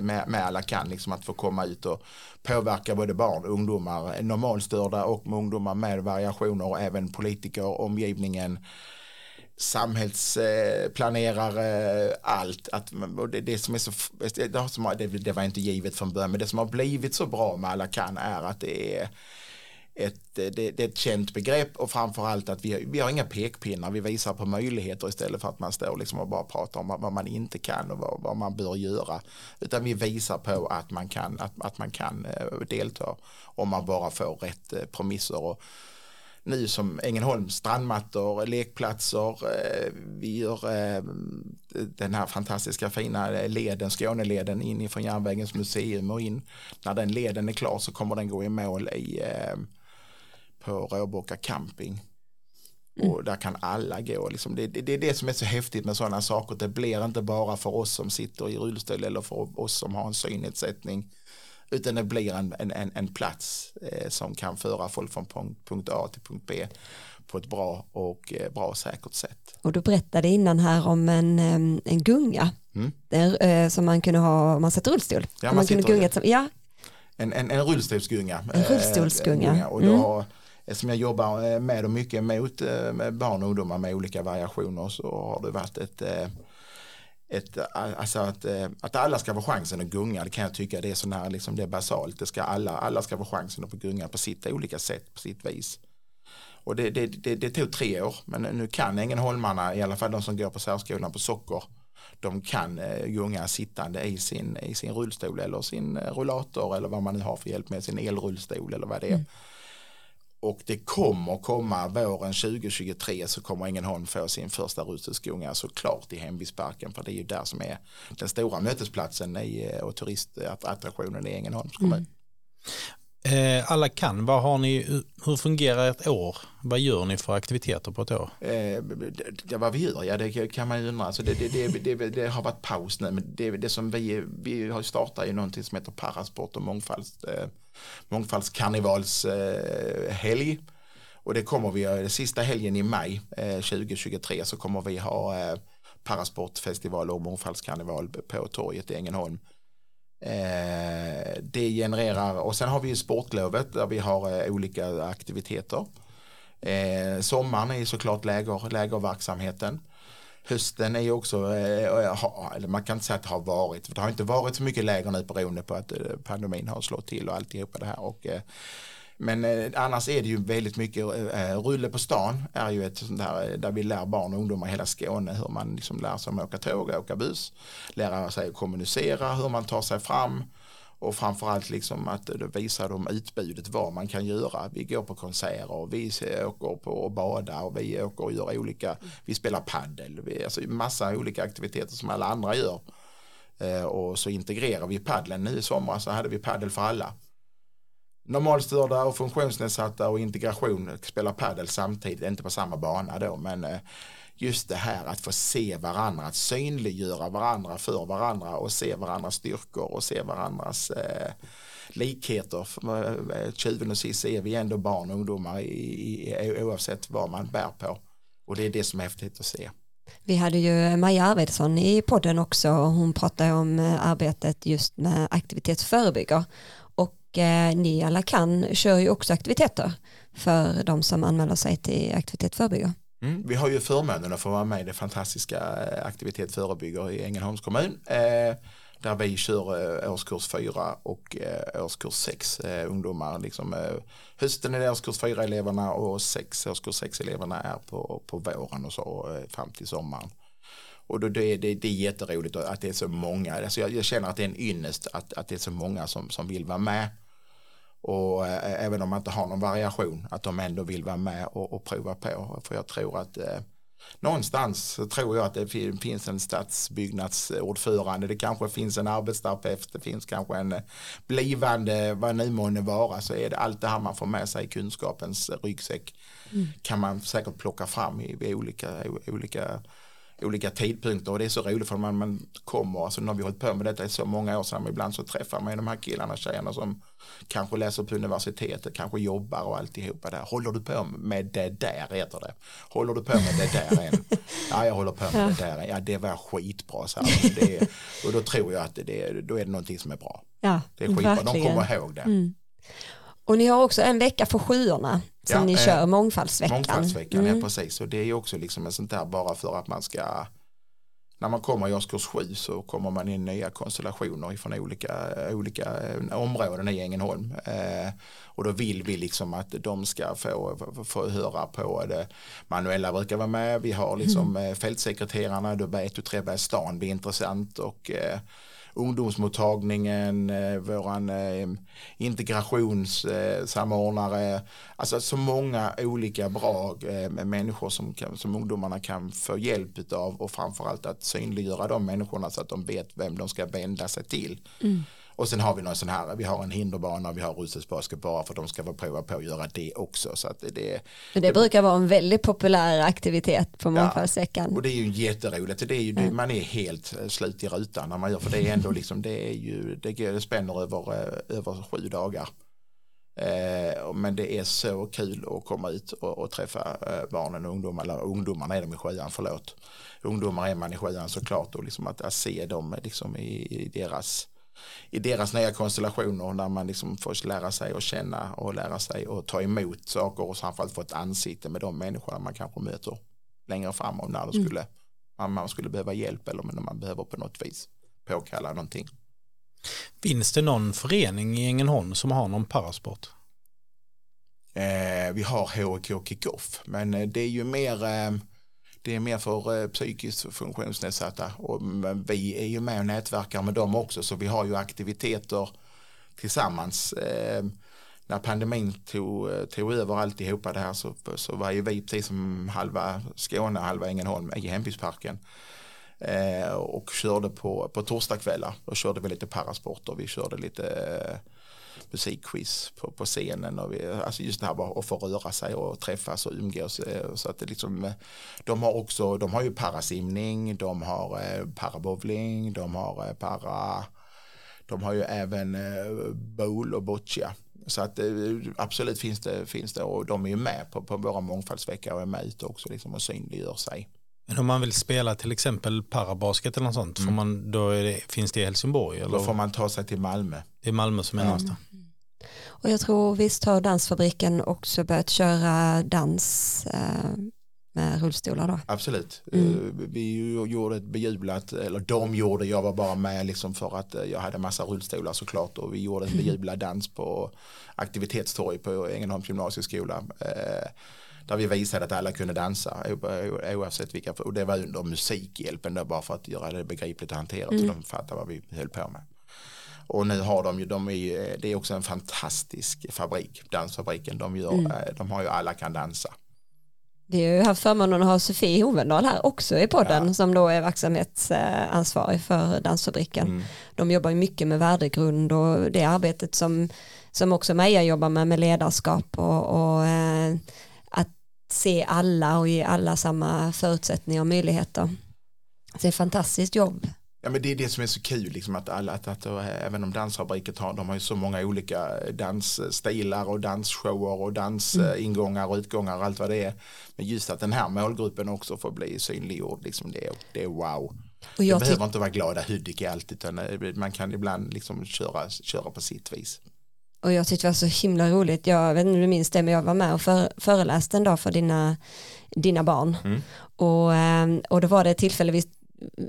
Speaker 3: Med, med alla kan, liksom att få komma ut och påverka både barn, ungdomar, normalstörda och ungdomar med variationer och även politiker, omgivningen, samhällsplanerare, allt. Att, och det, det som är så, det, det var inte givet från början, men det som har blivit så bra med alla kan är att det är ett, eh, det, det, är ett känt begrepp och framförallt att vi, vi har inga pekpinnar, vi visar på möjligheter istället för att man står liksom och bara pratar om vad man inte kan och vad, vad man bör göra. Utan vi visar på att man kan, att, att man kan eh, delta om man bara får rätt promisser. premisser. Och, nu som Ängelholm, strandmattor, lekplatser, vi gör den här fantastiska fina leden, Skåneleden inifrån Järnvägens museum och in. När den leden är klar så kommer den gå i mål i, på Råbocka camping. Mm. Och där kan alla gå. Liksom det, det, det, är det som är så häftigt med sådana saker. Det blir inte bara för oss som sitter i rullstol eller för oss som har en synnedsättning utan det blir en, en, en plats eh, som kan föra folk från punkt, punkt A till punkt B på ett bra och eh, bra och säkert sätt.
Speaker 2: Och du berättade innan här om en, en gunga mm. där, eh, som man kunde ha om man satt rullstol.
Speaker 3: Ja, man,
Speaker 2: man
Speaker 3: kunde
Speaker 2: gunga, som, ja.
Speaker 3: En, en, en rullstolsgunga.
Speaker 2: En rullstolsgunga.
Speaker 3: Eh, och då, mm. Eh, som jag jobbar eh, med och mycket mot eh, med barn och ungdomar med olika variationer så har det varit ett ett, alltså att, att alla ska få chansen att gunga, det kan jag tycka det är sån här, liksom, det är basalt. Det ska alla, alla ska få chansen att få gunga på sitt olika sätt, på sitt vis. Och det, det, det, det tog tre år, men nu kan Ängelholmarna, i alla fall de som går på särskolan på socker, de kan gunga sittande i sin, i sin rullstol eller sin rullator eller vad man nu har för hjälp med sin elrullstol eller vad det är. Mm. Och det kommer komma våren 2023 så kommer Ängelholm få sin första rullstolsgunga såklart i Hembysparken för det är ju där som är den stora mötesplatsen i, eh, och turistattraktionen i Ängelholms kommun. Mm.
Speaker 1: Eh, alla kan, vad har ni, hur fungerar ett år? Vad gör ni för aktiviteter på ett år?
Speaker 3: Eh, det, vad vi gör, ja det kan man ju undra. Alltså det, det, det, det, har varit paus nu, men det, det som vi, vi har startat är någonting som heter Parasport och mångfalds, eh, mångfaldskarnevalshelg. Eh, och det kommer vi, göra sista helgen i maj eh, 2023 så kommer vi ha eh, Parasportfestival och mångfaldskarneval på torget i Ängelholm Eh, det genererar, och sen har vi sportlovet där vi har eh, olika aktiviteter. Eh, sommaren är såklart läger, lägerverksamheten. Hösten är ju också, eh, eller man kan inte säga att det har varit, för det har inte varit så mycket läger nu beroende på att eh, pandemin har slått till och alltihopa det här. Och, eh, men annars är det ju väldigt mycket, Rulle på stan är ju ett sånt där där vi lär barn och ungdomar i hela Skåne hur man liksom lär sig att åka tåg, åka buss, lära sig att kommunicera, hur man tar sig fram och framförallt liksom att visa dem utbudet vad man kan göra. Vi går på konserter, vi åker på och badar och vi åker och gör olika, vi spelar paddel, vi, alltså massa olika aktiviteter som alla andra gör. Eh, och så integrerar vi paddeln. Nu i somras så hade vi paddel för alla normalstörda och funktionsnedsatta och integration spelar padel samtidigt, inte på samma bana då, men eh, just det här att få se varandra, att synliggöra varandra för varandra och se varandras styrkor och se varandras eh, likheter. Eh, tjuven och sist är vi ändå barn och ungdomar i, i, oavsett vad man bär på. Och det är det som är häftigt att se.
Speaker 2: Vi hade ju Maja Arvidsson i podden också och hon pratade om eh, arbetet just med aktivitetsförebygger eh, ni alla kan kör ju också aktiviteter för de som anmäler sig till aktivitet förebygger.
Speaker 3: Mm, vi har ju förmånen att få vara med i det fantastiska eh, aktivitet förebygger i Ängelholms kommun. Eh, där vi kör eh, årskurs 4 och eh, årskurs 6 eh, ungdomar. Liksom, eh, hösten är det årskurs 4 eleverna och sex, årskurs 6 eleverna är på, på våren och så fram till sommaren. Och då det, det, det är jätteroligt att det är så många. Alltså jag, jag känner att det är en ynnest att, att det är så många som, som vill vara med. Och eh, även om man inte har någon variation att de ändå vill vara med och, och prova på. För jag tror att eh, någonstans så tror jag att det finns en stadsbyggnadsordförande, det kanske finns en arbetsterapeut, det finns kanske en blivande, vad nu månde vara, så är det allt det här man får med sig i kunskapens ryggsäck mm. kan man säkert plocka fram i, i olika, olika olika tidpunkter och det är så roligt för man, man kommer, alltså när vi hållit på med detta i så många år sedan, ibland så träffar man de här killarna och tjejerna som kanske läser på universitetet, kanske jobbar och alltihopa där. Håller du på med det där, heter det. Håller du på med det där än? Ja, jag håller på med det där. Ja, det var skitbra. Så. Det, och då tror jag att det, då är det någonting som är bra.
Speaker 2: Ja,
Speaker 3: det är skitbra. Verkligen. De kommer ihåg det. Mm.
Speaker 2: Och ni har också en vecka för sjuorna som ja, ni eh, kör, mångfaldsveckan.
Speaker 3: Mångfaldsveckan, mm. ja precis. Och det är också liksom en sånt där bara för att man ska när man kommer i årskurs 7 så kommer man in nya konstellationer från olika, olika eh, områden i Ängelholm. Eh, och då vill vi liksom att de ska få, få höra på det. Manuella brukar vara med, vi har liksom mm. fältsekreterarna, då vet du Trebbergs stan blir intressant och eh, ungdomsmottagningen, eh, våran eh, integrationssamordnare, alltså så många olika bra eh, människor som, kan, som ungdomarna kan få hjälp av och framförallt att synliggöra de människorna så att de vet vem de ska vända sig till. Mm. Och sen har vi någon sån här, vi har en hinderbana, vi har rullstolsbasket bara för att de ska få prova på att göra det också. Så att det, det,
Speaker 2: det brukar vara en väldigt populär aktivitet på mångfaldsveckan.
Speaker 3: Ja, och det är ju jätteroligt, det är ju, det, man är helt eh, slut i rutan när man gör, för det är ändå liksom, det är ju, det, spänner över, eh, över sju dagar. Eh, men det är så kul att komma ut och, och träffa barnen och ungdomar, eller ungdomarna är de i sjuan, förlåt. Ungdomar är man i sjuan såklart och liksom att, att se dem liksom i, i deras i deras nya konstellationer där man liksom får lära sig att känna och lära sig att ta emot saker och framförallt få ett ansikte med de människorna man kanske möter längre fram om när det mm. skulle man, man skulle behöva hjälp eller om man behöver på något vis påkalla någonting.
Speaker 1: Finns det någon förening i Ängelholm som har någon parasport?
Speaker 3: Eh, vi har HK Kickoff, men eh, det är ju mer eh, det är mer för eh, psykiskt funktionsnedsatta och vi är ju med och nätverkar med dem också så vi har ju aktiviteter tillsammans. Eh, när pandemin tog, eh, tog över alltihopa det här så, så var ju vi precis som halva Skåne, halva Ängelholm i hembygdsparken eh, och körde på, på torsdagskvällar. Då körde vi lite parasport och vi körde lite eh, musikquiz på, på scenen och vi, alltså just det här att få röra sig och träffas och umgås eh, så att det liksom eh, de har också de har ju parasimning de har eh, parabowling de har para de har ju även bowl och boccia så att absolut finns det, finns det och de är ju med på, på våra mångfaldsveckor och är med ute också liksom och synliggör sig.
Speaker 1: Men om man vill spela till exempel parabasket eller något sånt, mm. får man, då det, finns det i Helsingborg? Eller?
Speaker 3: Då får man ta sig till Malmö.
Speaker 1: Det är Malmö som är ja. nästa.
Speaker 2: Och jag tror visst har dansfabriken också börjat köra dans eh, med rullstolar då?
Speaker 3: Absolut. Mm. Eh, vi gjorde ett bejublat, eller de gjorde, jag var bara med liksom för att eh, jag hade massa rullstolar såklart och vi gjorde en mm. bejublad dans på aktivitetstorg på Ängelholms gymnasieskola. Eh, där vi visade att alla kunde dansa oavsett vilka, och det var under musikhjälpen då bara för att göra det begripligt och hanterat mm. så de fattade vad vi höll på med. Och nu har de ju, de är, det är också en fantastisk fabrik, dansfabriken. De, gör, mm. Eh, de har ju alla kan dansa.
Speaker 2: Vi har ju haft förmånen att ha Sofie Hovendal här också i podden ja. som då är verksamhetsansvarig för dansfabriken. Mm. De jobbar ju mycket med värdegrund och det arbetet som, som också Meja jobbar med med ledarskap och, och eh, se alla och ge alla samma förutsättningar och möjligheter. det är ett fantastiskt jobb.
Speaker 3: Ja, men det är det som är så kul, liksom att, alla, att, att, att även om dansfabriken har, de har ju så många olika dansstilar och dansshower och dansingångar mm. och utgångar och allt vad det är. Men just att den här målgruppen också får bli synliggjord, liksom det, det är wow. Och jag det behöver inte vara glada Hudik i allt, utan eh, man kan ibland liksom köra, köra på sitt vis.
Speaker 2: Och jag tyckte det var så himla roligt, jag vet inte om du minns det, men jag var med och för, föreläste en dag för dina, dina barn. Mm. Och, ehm, och då var det ett tillfälle, vi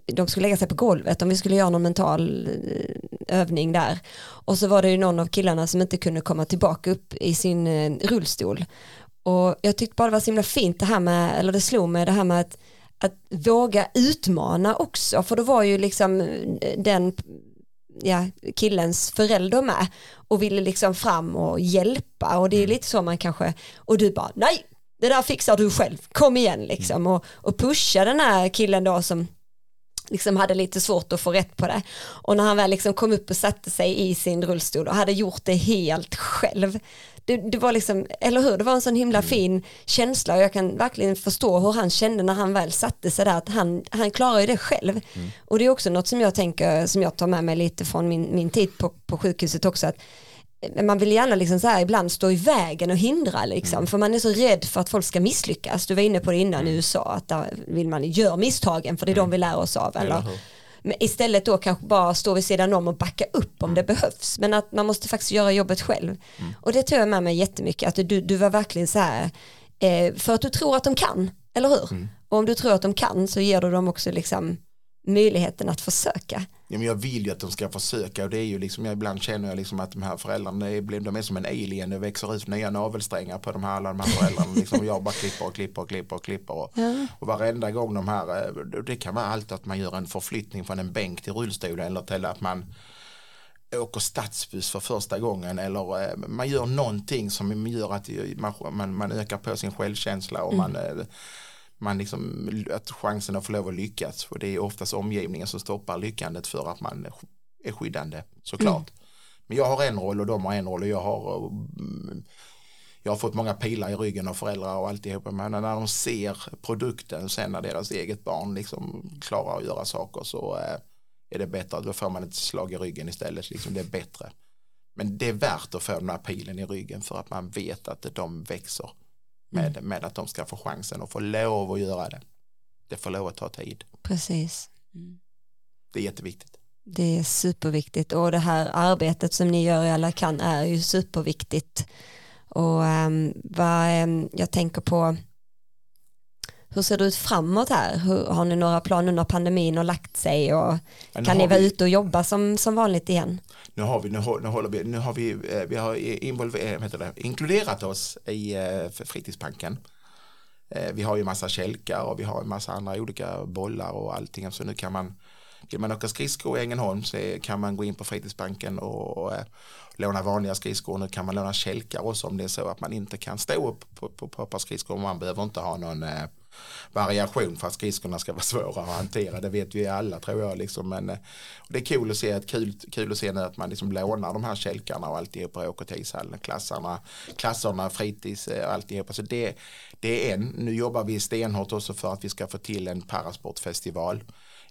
Speaker 2: de skulle lägga sig på golvet om vi skulle göra någon mental eh, övning där. Och så var det ju någon av killarna som inte kunde komma tillbaka upp i sin eh, rullstol. Och jag tyckte bara det var så himla fint det här med, eller det slog mig det här med att, att våga utmana också, för då var ju liksom eh, den ja, killens förälder med och ville liksom fram och hjälpa och det är lite så man kanske, och du bara nej, det där fixar du själv, kom igen liksom och, och pusha den här killen då som liksom hade lite svårt att få rätt på det. Och när han väl liksom kom upp och satte sig i sin rullstol och hade gjort det helt själv. Det, det var liksom, eller hur, det var en sån himla mm. fin känsla och jag kan verkligen förstå hur han kände när han väl satte sig där, att han, han klarar ju det själv. Mm. Och det är också något som jag tänker, som jag tar med mig lite från min, min tid på, på sjukhuset också, att man vill gärna liksom så här ibland stå i vägen och hindra liksom, mm. för man är så rädd för att folk ska misslyckas. Du var inne på det innan i mm. USA, att där vill man göra misstagen för det är mm. de vi lär oss av. Eller? Men istället då kanske bara stå vid sidan om och backa upp om det mm. behövs. Men att man måste faktiskt göra jobbet själv. Mm. Och det tar jag med mig jättemycket, att du, du var verkligen så här, eh, för att du tror att de kan, eller hur? Mm. Och om du tror att de kan så ger du dem också liksom möjligheten att försöka.
Speaker 3: Ja, men jag vill ju att de ska försöka och det är ju liksom, jag ibland känner jag liksom att de här föräldrarna, är, de är som en alien, det växer ut nya navelsträngar på de här, alla de här föräldrarna. liksom, jag bara klipper och klipper och klipper och klipper. Och, ja. och varenda gång de här, eh, det kan vara allt att man gör en förflyttning från en bänk till rullstol eller till att man åker stadsbuss för första gången eller eh, man gör någonting som gör att man, man, ökar på sin självkänsla och mm. man eh, man liksom, att chansen att få lov att lyckas och det är oftast omgivningen som stoppar lyckandet för att man är skyddande såklart. Mm. Men jag har en roll och de har en roll och jag har mm, jag har fått många pilar i ryggen av föräldrar och alltihopa men när de ser produkten sen när deras eget barn liksom klarar att göra saker så eh, är det bättre, då får man ett slag i ryggen istället, liksom det är bättre. Men det är värt att få den här pilen i ryggen för att man vet att de växer med, mm. med att de ska få chansen och få lov att göra det. Det får lov att ta tid.
Speaker 2: Precis. Mm.
Speaker 3: Det är jätteviktigt.
Speaker 2: Det är superviktigt och det här arbetet som ni gör i alla kan är ju superviktigt. Och um, vad um, jag tänker på hur ser det ut framåt här? Hur, har ni några planer när pandemin har lagt sig och kan ni vara
Speaker 3: vi-
Speaker 2: ute och jobba som, som vanligt igen?
Speaker 3: Nu har vi, nu, nu håller vi, nu har vi, eh, vi har involver, eh, heter det, inkluderat oss i eh, fritidsbanken. Vi har ju massa kälkar och vi har en massa andra olika bollar och allting. Så nu kan man, vill man åka skridskor i Ängelholm så kan man gå in på fritidsbanken och, och låna vanliga skridskor. Nu kan man låna kälkar också om det är så att man inte kan stå upp på, på, på ett par skridskor. Man behöver inte ha någon variation för att skridskorna ska vara svåra att hantera. Det vet vi alla tror jag. Liksom. Men eh, det är kul att se, att kul, kul att se nu att man liksom lånar de här kälkarna och alltihopa och åker till ishallen. Klassarna, klasserna, fritids, och alltihopa. Så det, det är en. Nu jobbar vi stenhårt också för att vi ska få till en parasportfestival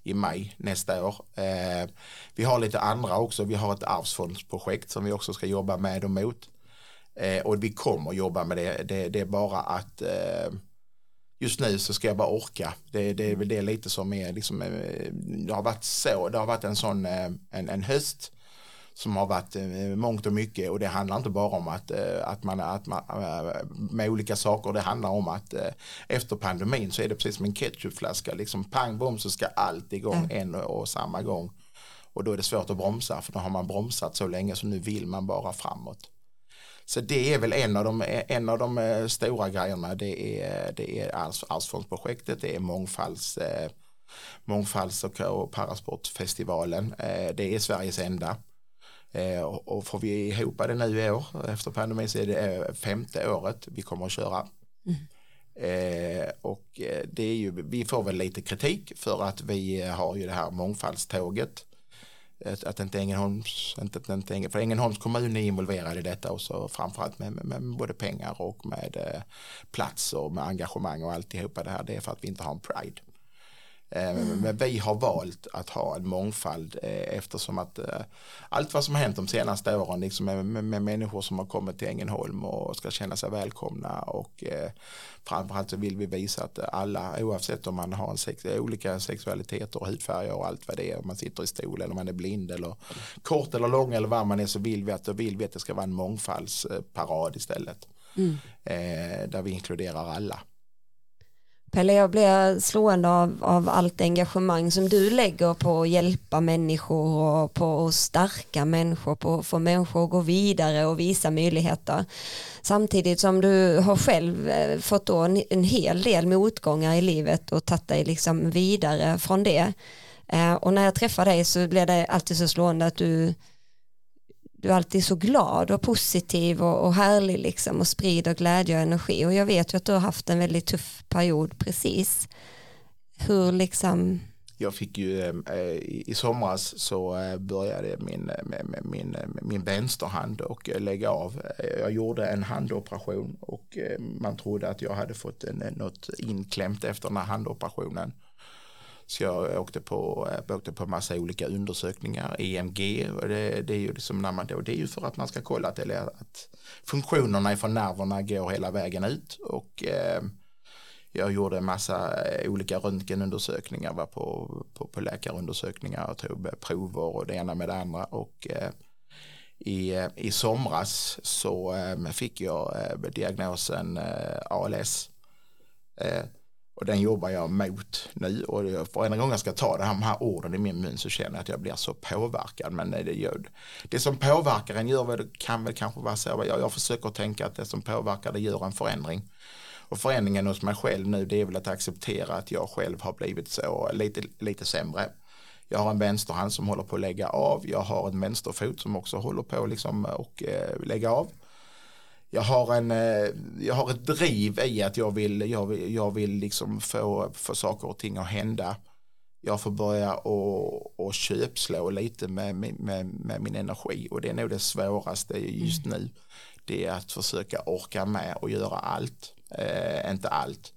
Speaker 3: i maj nästa år. Eh, vi har lite andra också. Vi har ett arvsfondsprojekt som vi också ska jobba med och mot. Eh, och vi kommer jobba med det. Det, det är bara att eh, just nu så ska jag bara orka. Det, det är väl det lite som är liksom, eh, det har varit så, det har varit en sån eh, en, en höst som har varit eh, mångt och mycket och det handlar inte bara om att, att man, att man med olika saker, det handlar om att efter pandemin så är det precis som en ketchupflaska, liksom pang bom så ska allt igång en och, och samma gång och då är det svårt att bromsa för då har man bromsat så länge så nu vill man bara framåt. Så det är väl en av de, en av de eh, stora grejerna. Det är, det är arvs, arvsfondsprojektet, det är mångfalds, eh, mångfalds och, parasportfestivalen. Eh, det är Sveriges enda. Eh, och, får vi ihop det nu i år efter pandemin så är det femte året vi kommer att köra. Eh, och det är ju, vi får väl lite kritik för att vi har ju det här mångfaldståget. Att, inte Ängelholms, inte, inte, för Ängelholms kommun är involverad i detta och så framförallt med, med, med både pengar och med eh, plats och med engagemang och alltihopa det här. Det är för att vi inte har en pride. Eh, Men vi har valt att ha en mångfald eh, eftersom att eh, allt vad som har hänt de senaste åren liksom med, människor som har kommit till Ängelholm och ska känna sig välkomna och framförallt så vill vi visa att alla oavsett om man har en sex, olika sexualiteter och hudfärger och allt vad det är om man sitter i stol eller om man är blind eller kort eller lång eller vad man är så vill vi att, vill vi att det ska vara en mångfaldsparad istället. Eh, där vi inkluderar alla.
Speaker 2: Pelle, jag blir slående av, av allt engagemang som du lägger på att hjälpa människor och på att stärka människor, på att få människor att gå vidare och visa möjligheter. Samtidigt som du har själv eh, fått då en, en hel del motgångar i livet och tagit dig liksom vidare från det. Eh, och när jag träffar dig så blir det alltid så slående att du du är alltid så glad och positiv och, och härlig liksom och sprider glädje och energi och jag vet ju att du har haft en väldigt tuff period precis. Hur liksom,
Speaker 3: jag fick ju ehm, eh, i, somras så eh, började min, eh, min, min vänsterhand och lägga av. Jag gjorde en handoperation och man trodde att jag hade fått en- något inklämt efter den här handoperationen. Så jag åkte på, eh, åkte på massa olika undersökningar, EMG, och det, det är ju liksom när man då, det är ju för att man ska kolla att, eller att funktionerna från nerverna går hela vägen ut. Och eh, jag gjorde en massa eh, olika röntgenundersökningar, var på, på, på läkarundersökningar och tog prover och det ena med det andra. Och eh, i, eh, i somras så eh, fick jag diagnosen ALS. Och den jobbar jag mot nu och varenda gång jag ska ta de här, orden i min mun så känner jag att jag blir så påverkad. Men det, gör, det som påverkar en gör kan väl kanske vara så, jag, jag försöker tänka att det som påverkar det gör en förändring. Och förändringen hos mig själv nu det är väl att acceptera att jag själv har blivit så lite, lite sämre. Jag har en vänsterhand som håller på att lägga av. Jag har en vänsterfot som också håller på liksom och eh, lägga av. Jag har, en, eh, jag har ett driv i att jag vill, jag vill, jag vill liksom få, få saker och ting att hända. Jag får börja och, och köpslå lite med, med, med, min energi och det är nog det svåraste just nu. Det är att försöka orka med och göra allt. Eh, inte allt.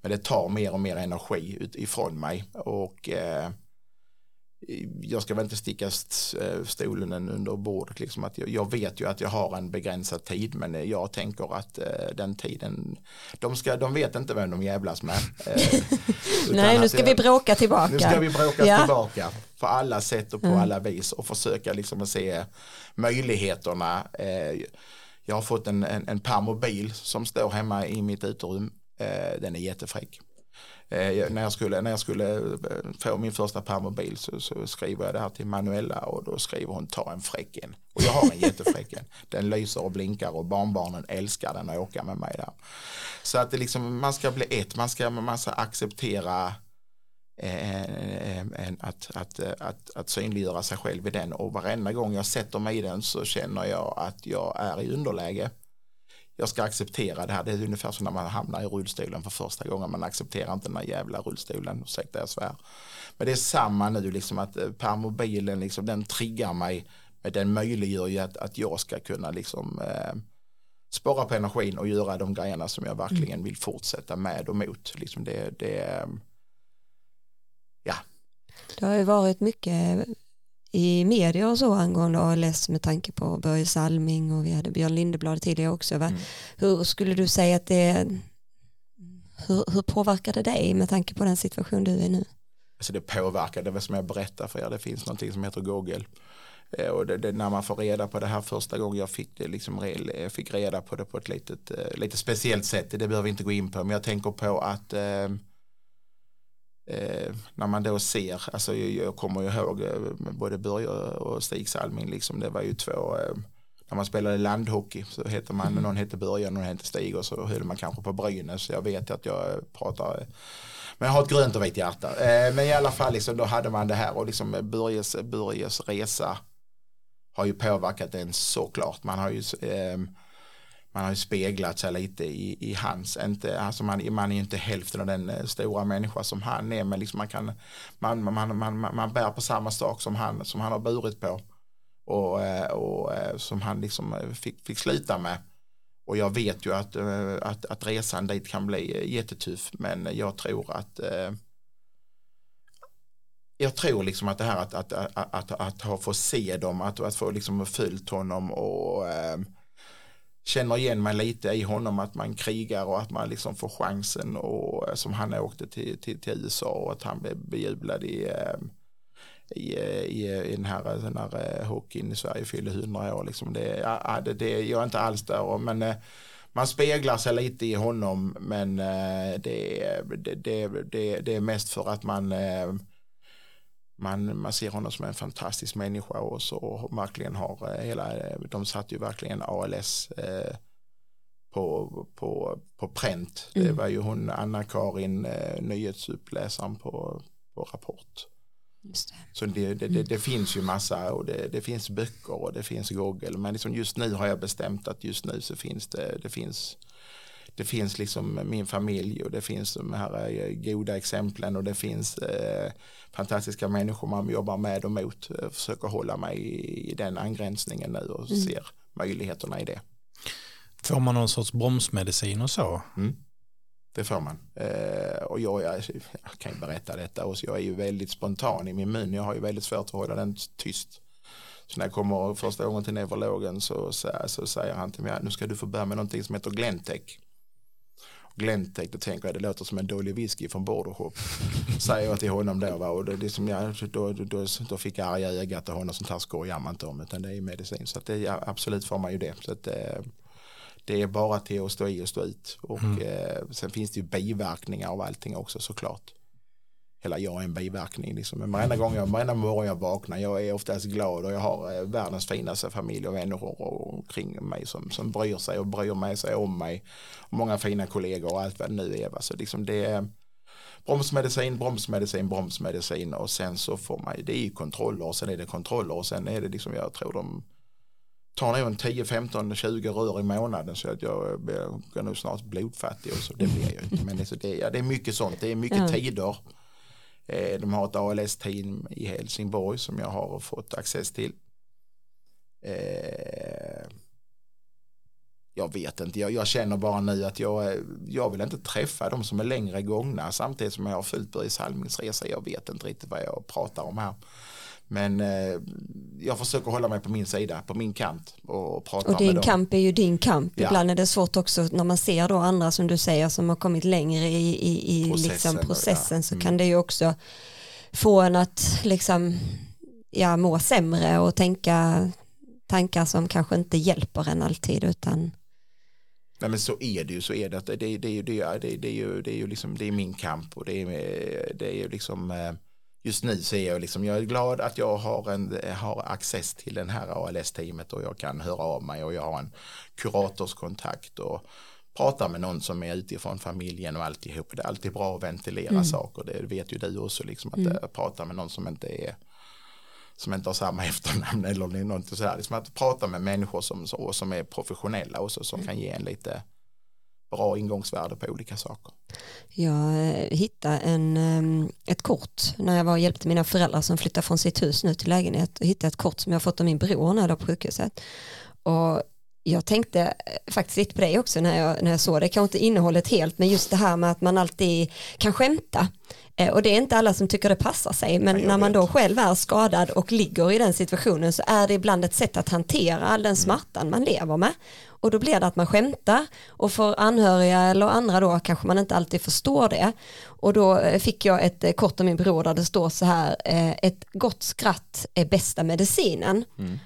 Speaker 3: Men det tar mer och mer energi ifrån mig och eh, jag ska väl inte sticka st- eh, stolen under bordet. Liksom att jag, jag vet ju att jag har en begränsad tid men jag tänker att eh, den tiden, de, ska, de vet inte vem de jävlas med. Eh,
Speaker 2: nej nu ska
Speaker 3: jag-
Speaker 2: vi bråka tillbaka.
Speaker 3: nu ska vi bråka
Speaker 2: Ja.
Speaker 3: tillbaka på alla sätt och på alla vis och försöka liksom att se möjligheterna. Eh, Jag har fått en, en, en permobil som står hemma i mitt uterum. Eh, Den är jättefräck. Eh, när, jag skulle, när jag skulle eh, få min första permobil så, så skriver jag det här till Manuela och då skriver hon ta en fräcken. Och jag har en jättefräcken. Den lyser och blinkar och barnbarnen älskar den och åka med mig där. Så att det liksom, man ska bli ett, man ska, man ska acceptera eh, eh, att, att, att, att synliggöra sig själv i den och varenda gång jag sätter mig i den så känner jag att jag är i underläge jag ska acceptera det här. Det är ungefär som när man hamnar i rullstolen för första gången. Man accepterar inte den här jävla rullstolen, ursäkta jag svär. Men det är samma nu, liksom att eh, permobilen, liksom, den triggar mig. Men den möjliggör ju att, att jag ska kunna liksom eh, spara på energin och göra de grejerna som jag verkligen mm. vill fortsätta med och mot. Liksom det, det, eh, ja.
Speaker 2: Det har ju varit mycket i media och så angående ALS med tanke på Börje Salming och vi hade Björn Lindeblad tidigare också. Mm. Hur skulle du säga att det hur, hur påverkar det dig med tanke på den situation du är nu?
Speaker 3: Alltså det påverkar, det är som jag berättar för er, det finns någonting som heter Google. Eh, och det, det, när man får reda på det här första gången jag fick det, liksom, jag fick reda på det på ett litet, eh, lite speciellt sätt, det behöver vi inte gå in på, men jag tänker på att eh, Eh, när man då ser, alltså jag, jag kommer ihåg eh, både Börje och Stig Salming, liksom, det var ju två, eh, när man spelade landhockey så hette man, mm. någon hette Börje och någon hette Stig och så höll man kanske på Brynäs, jag vet att jag pratar men jag har ett grönt och vitt hjärta. Eh, men i alla fall liksom, då hade man det här och liksom Börjes, Börjes resa har ju påverkat en såklart. Man har ju eh, man har ju speglat sig lite i, i hans, inte, alltså man, man är ju inte hälften av den eh, stora människa som han är, men liksom man, kan, man, man, man, man, man bär på samma sak som han, som han har burit på och, eh, och eh, som han liksom fick, fick sluta med. Och jag vet ju att, att, att resan dit kan bli jättetuff, men jag tror att jag tror liksom att det här att, att, att, att, att ha få se dem, att, att få liksom följt honom och känner igen mig lite i honom att man krigar och att man liksom får chansen och eh, som han åkte till, till, till USA och att han blev bejublad i, eh, i, eh, i, i den här, den här hockeyn i Sverige fyllde 100 år. Liksom det, ja, det, det, jag är inte alls där men man speglar sig lite i honom men det, det, det, det, det är mest för att man man, man ser honom som en fantastisk människa och så verkligen har eh, hela, eh, de satt ju verkligen ALS eh, på, på, på pränt. Mm. Det var ju hon Anna-Karin, eh, nyhetsuppläsaren på, på Rapport. Det. Så det, det, det, det, finns ju massa och det, finns böcker och det finns Google. Men liksom just nu har jag bestämt att just nu så finns det, det finns det finns liksom min familj och det finns de här eh, goda exemplen och det finns eh, fantastiska människor man jobbar med och mot. Jag eh, försöker hålla mig i, i den angränsningen nu och mm. ser möjligheterna i det.
Speaker 1: Får man någon sorts bromsmedicin och så?
Speaker 3: Mm. Det får man. Eh, och jag, jag, jag, kan ju berätta detta och jag är ju väldigt spontan i min mun. Jag har ju väldigt svårt att hålla den tyst. Så när jag kommer första gången till neurologen så, så, så säger han till mig, nu ska du få börja med någonting som heter Glentec. Glentec, då tänker jag det låter som en dålig whisky från Bordershop. Säger jag till honom då. Va? Och det, det som jag, då, då, då fick jag arga ögat och honom sånt här skojar man inte om. Utan det är medicin. Så att det, ja, absolut får man ju det. Så att, eh, det är bara till att stå i och stå ut. Och mm. eh, sen finns det ju biverkningar av allting också såklart hela jag är en biverkning. Liksom. Men varenda gång jag, varenda morgon jag vaknar, jag är oftast glad och jag har eh, världens finaste familj och vänner omkring mig som, som bryr sig och bryr med sig om mig. Många fina kollegor och allt vad det nu är. Så liksom det är bromsmedicin, bromsmedicin, bromsmedicin och sen så får man, det är ju kontroller och sen är det kontroller och sen är det liksom, jag tror de tar nog en 10, 15, 20 rör i månaden så att jag blir nog snart blodfattig och så det blir jag inte. Men det, ja, det är mycket sånt, det är mycket tider Eh, de har ett ALS-team i Helsingborg som jag har fått access till. Eh, jag vet inte, jag, jag, känner bara nu att jag, jag vill inte träffa de som är längre gångna samtidigt som jag har följt Börje Salmings resa. Jag vet inte riktigt vad jag pratar om här. Men eh, jag försöker hålla mig på min sida, på min kant och prata
Speaker 2: Och din kamp är ju din kamp. Ja. Ibland är det svårt också när man ser då andra som du säger som har kommit längre i, i, i processen, liksom processen ja. så mm. kan det ju också få en att liksom ja, må sämre och tänka tankar som kanske inte hjälper en alltid utan
Speaker 3: Nej men så är det ju, så är det. Det, det, det, det, det, det är ju, det är ju liksom, det är min kamp och det är, det är ju liksom eh, just nu så är jag liksom, jag är glad att jag har, en, har access till den här ALS-teamet och jag kan höra av mig och jag har en kuratorskontakt och prata med någon som är utifrån familjen och alltihop. Det är alltid bra att ventilera mm. saker, det vet ju du också, liksom, att mm. prata med någon som inte är som inte har samma efternamn eller något sådär. Liksom att prata med människor som, som är professionella och som mm. kan ge en lite bra ingångsvärde på olika saker.
Speaker 2: Jag eh, hittade en, ehm, ett kort när jag var och hjälpte mina föräldrar som flyttade från sitt hus nu till lägenhet och hittade ett kort som jag fått av min bror när jag på sjukhuset. Och jag tänkte eh, faktiskt lite på det också när jag, när jag såg det, kanske inte innehållet helt men just det här med att man alltid kan skämta Eh, och det är inte alla som tycker det passar sig, men när man då själv är skadad och ligger i den situationen så är det ibland ett sätt att hantera all den mm. smärtan man lever med. Och då blir det att man skämtar och för anhöriga eller andra då kanske man inte alltid förstår det. Och då eh, fick jag ett kort av min bror där det står så här, ett gott skratt är bästa medicinen. Mm.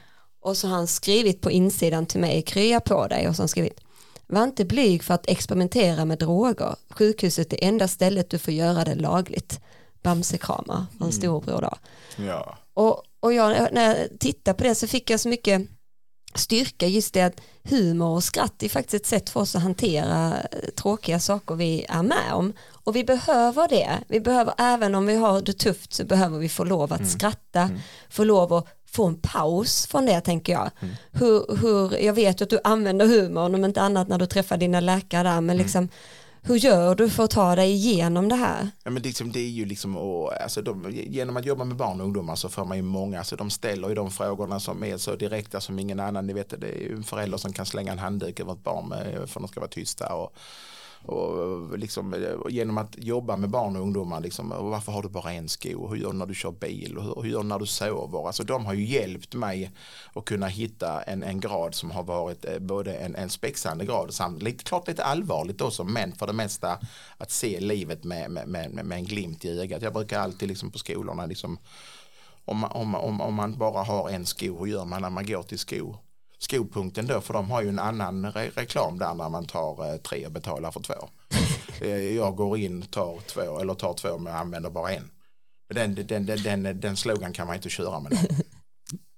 Speaker 2: Och så har han skrivit på insidan till mig, krya på dig och så har han skrivit var inte blyg för att experimentera med droger. Sjukhuset är enda stället du får göra det lagligt. Bamsekramar från mm. storebror då.
Speaker 3: Ja.
Speaker 2: Och, och jag, när jag tittade på det så fick jag så mycket styrka just det att humor och skratt är faktiskt ett sätt för oss att hantera tråkiga saker vi är med om. Och vi behöver det. Vi behöver, även om vi har det tufft så behöver vi få lov att mm. skratta, mm. få lov att få en paus från det tänker jag. Mm. Hur, hur, jag vet att du använder humorn om inte annat när du träffar dina läkare där men mm. liksom hur gör du för att ta dig igenom det här?
Speaker 3: Ja, men liksom, det är ju liksom, och, alltså, de, genom att jobba med barn och ungdomar så får man ju många, alltså, de ställer ju de frågorna som är så direkta som ingen annan, ni vet det är ju en förälder som kan slänga en handduk över ett barn med, för att de ska vara tysta och och eh, liksom, eh, genom att jobba med barn och ungdomar, liksom, och varför har du bara en sko? Hur gör du när du kör bil? Och hur, gör du när du sover? Alltså, de har ju hjälpt mig att kunna hitta en, en grad som har varit eh, både en, en spexande grad samt lite, klart lite allvarligt också, men för det mesta att se livet med, med, med, med en glimt i ögat. Jag brukar alltid liksom på skolorna liksom, om, om, om, om man bara har en sko, hur gör man när man går till sko? Skopunkten då för de har ju en annan re reklam där när man tar eh, tre och betalar för två. Eh, jag går in, tar två eller tar två men använder bara en. Den, den, den, den, den slogan kan man inte köra med.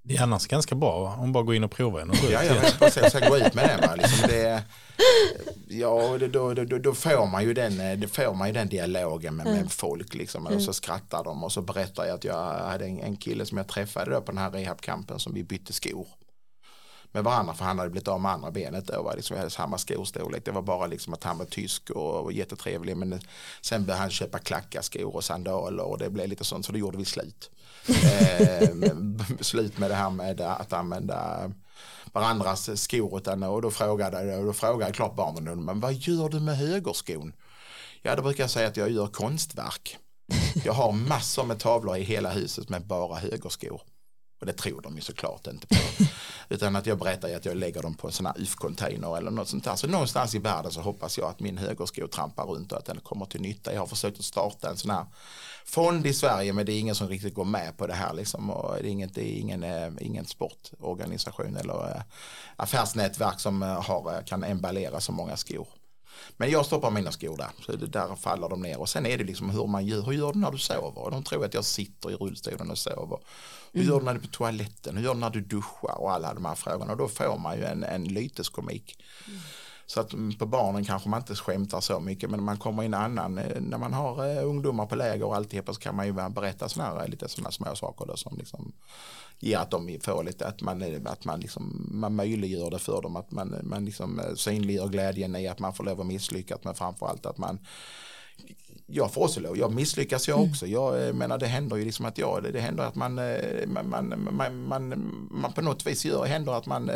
Speaker 1: Det är annars ganska bra om bara går in och provar en. Och
Speaker 3: ja, ja, precis. Jag gå ut med den. Liksom det, ja, då, då, då, får man ju den, eh, då får man ju den dialogen med, med folk. Liksom. Och så mm. skrattar de och så berättar jag att jag hade en, en kille som jag träffade på den här rehabkampen som vi bytte skor med varandra för han hade blivit av med andra benet då var liksom, vi hade samma skostorlek det var bara liksom att han var tysk och, och jättetrevlig men sen började han köpa klacka skor och sandaler och det blev lite sånt så då gjorde vi slut. Eh, slut med det här med att använda varandras skor utan, och då frågade, och då frågade klart barnen men vad gör du med högerskon? Ja då brukar jag säga att jag gör konstverk. Jag har massor med tavlor i hela huset med bara högerskor och det tror de ju såklart inte på. Utan att jag berättar att jag lägger dem på en sån här UF-container eller något sånt där. Så någonstans i världen så hoppas jag att min högersko trampar runt och att den kommer till nytta. Jag har försökt att starta en sån här fond i Sverige men det är ingen som riktigt går med på det här liksom. Och det är, inget, det är ingen, äh, ingen sportorganisation eller äh, affärsnätverk som äh, har, kan emballera så många skor. Men jag stoppar mina skor där, så det där faller de ner. Och sen är det liksom hur man gör, hur gör du när du sover? De tror att jag sitter i rullstolen och sover. Hur gör du när du är på toaletten? Hur gör du när du duschar? Och alla de här frågorna. Och då får man ju en, en lyteskomik. Mm. Så att mm, på barnen kanske man inte skämtar så mycket men man kommer in annan, eh, när man har eh, ungdomar på läger och alltihopa så kan man ju berätta sådana här, lite sådana små saker då, som liksom ger att de får lite, att man, eh, att man, liksom, man möjliggör det för dem, att man, man liksom synliggör glädjen i att man får lov att misslyckas men framförallt att man jag får också lov, jag misslyckas jag mm. också. Jag menar det händer ju liksom att jag, det, det händer att man, man, man, man, man, man på något vis gör, händer att man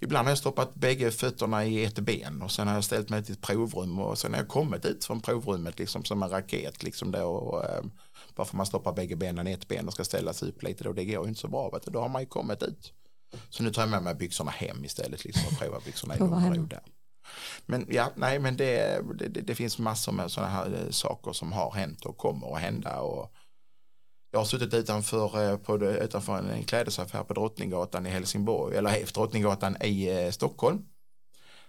Speaker 3: ibland har jag stoppat bägge fötterna i ett ben och sen har jag ställt mig till ett provrum och sen har jag kommit ut från provrummet liksom som en raket liksom då och, eh, bara för man stoppar bägge benen i ett ben och ska ställa sig upp lite då det går ju inte så bra vet du. då har man ju kommit ut. Så nu tar jag med mig byxorna hem istället liksom och provar byxorna i lugn där. Men ja, nej men det, det, det, finns massor med sådana här eh, saker som har hänt och kommer att hända och jag har suttit utanför, eh, på, utanför en klädesaffär på Drottninggatan i Helsingborg, eller Drottninggatan i eh, Stockholm.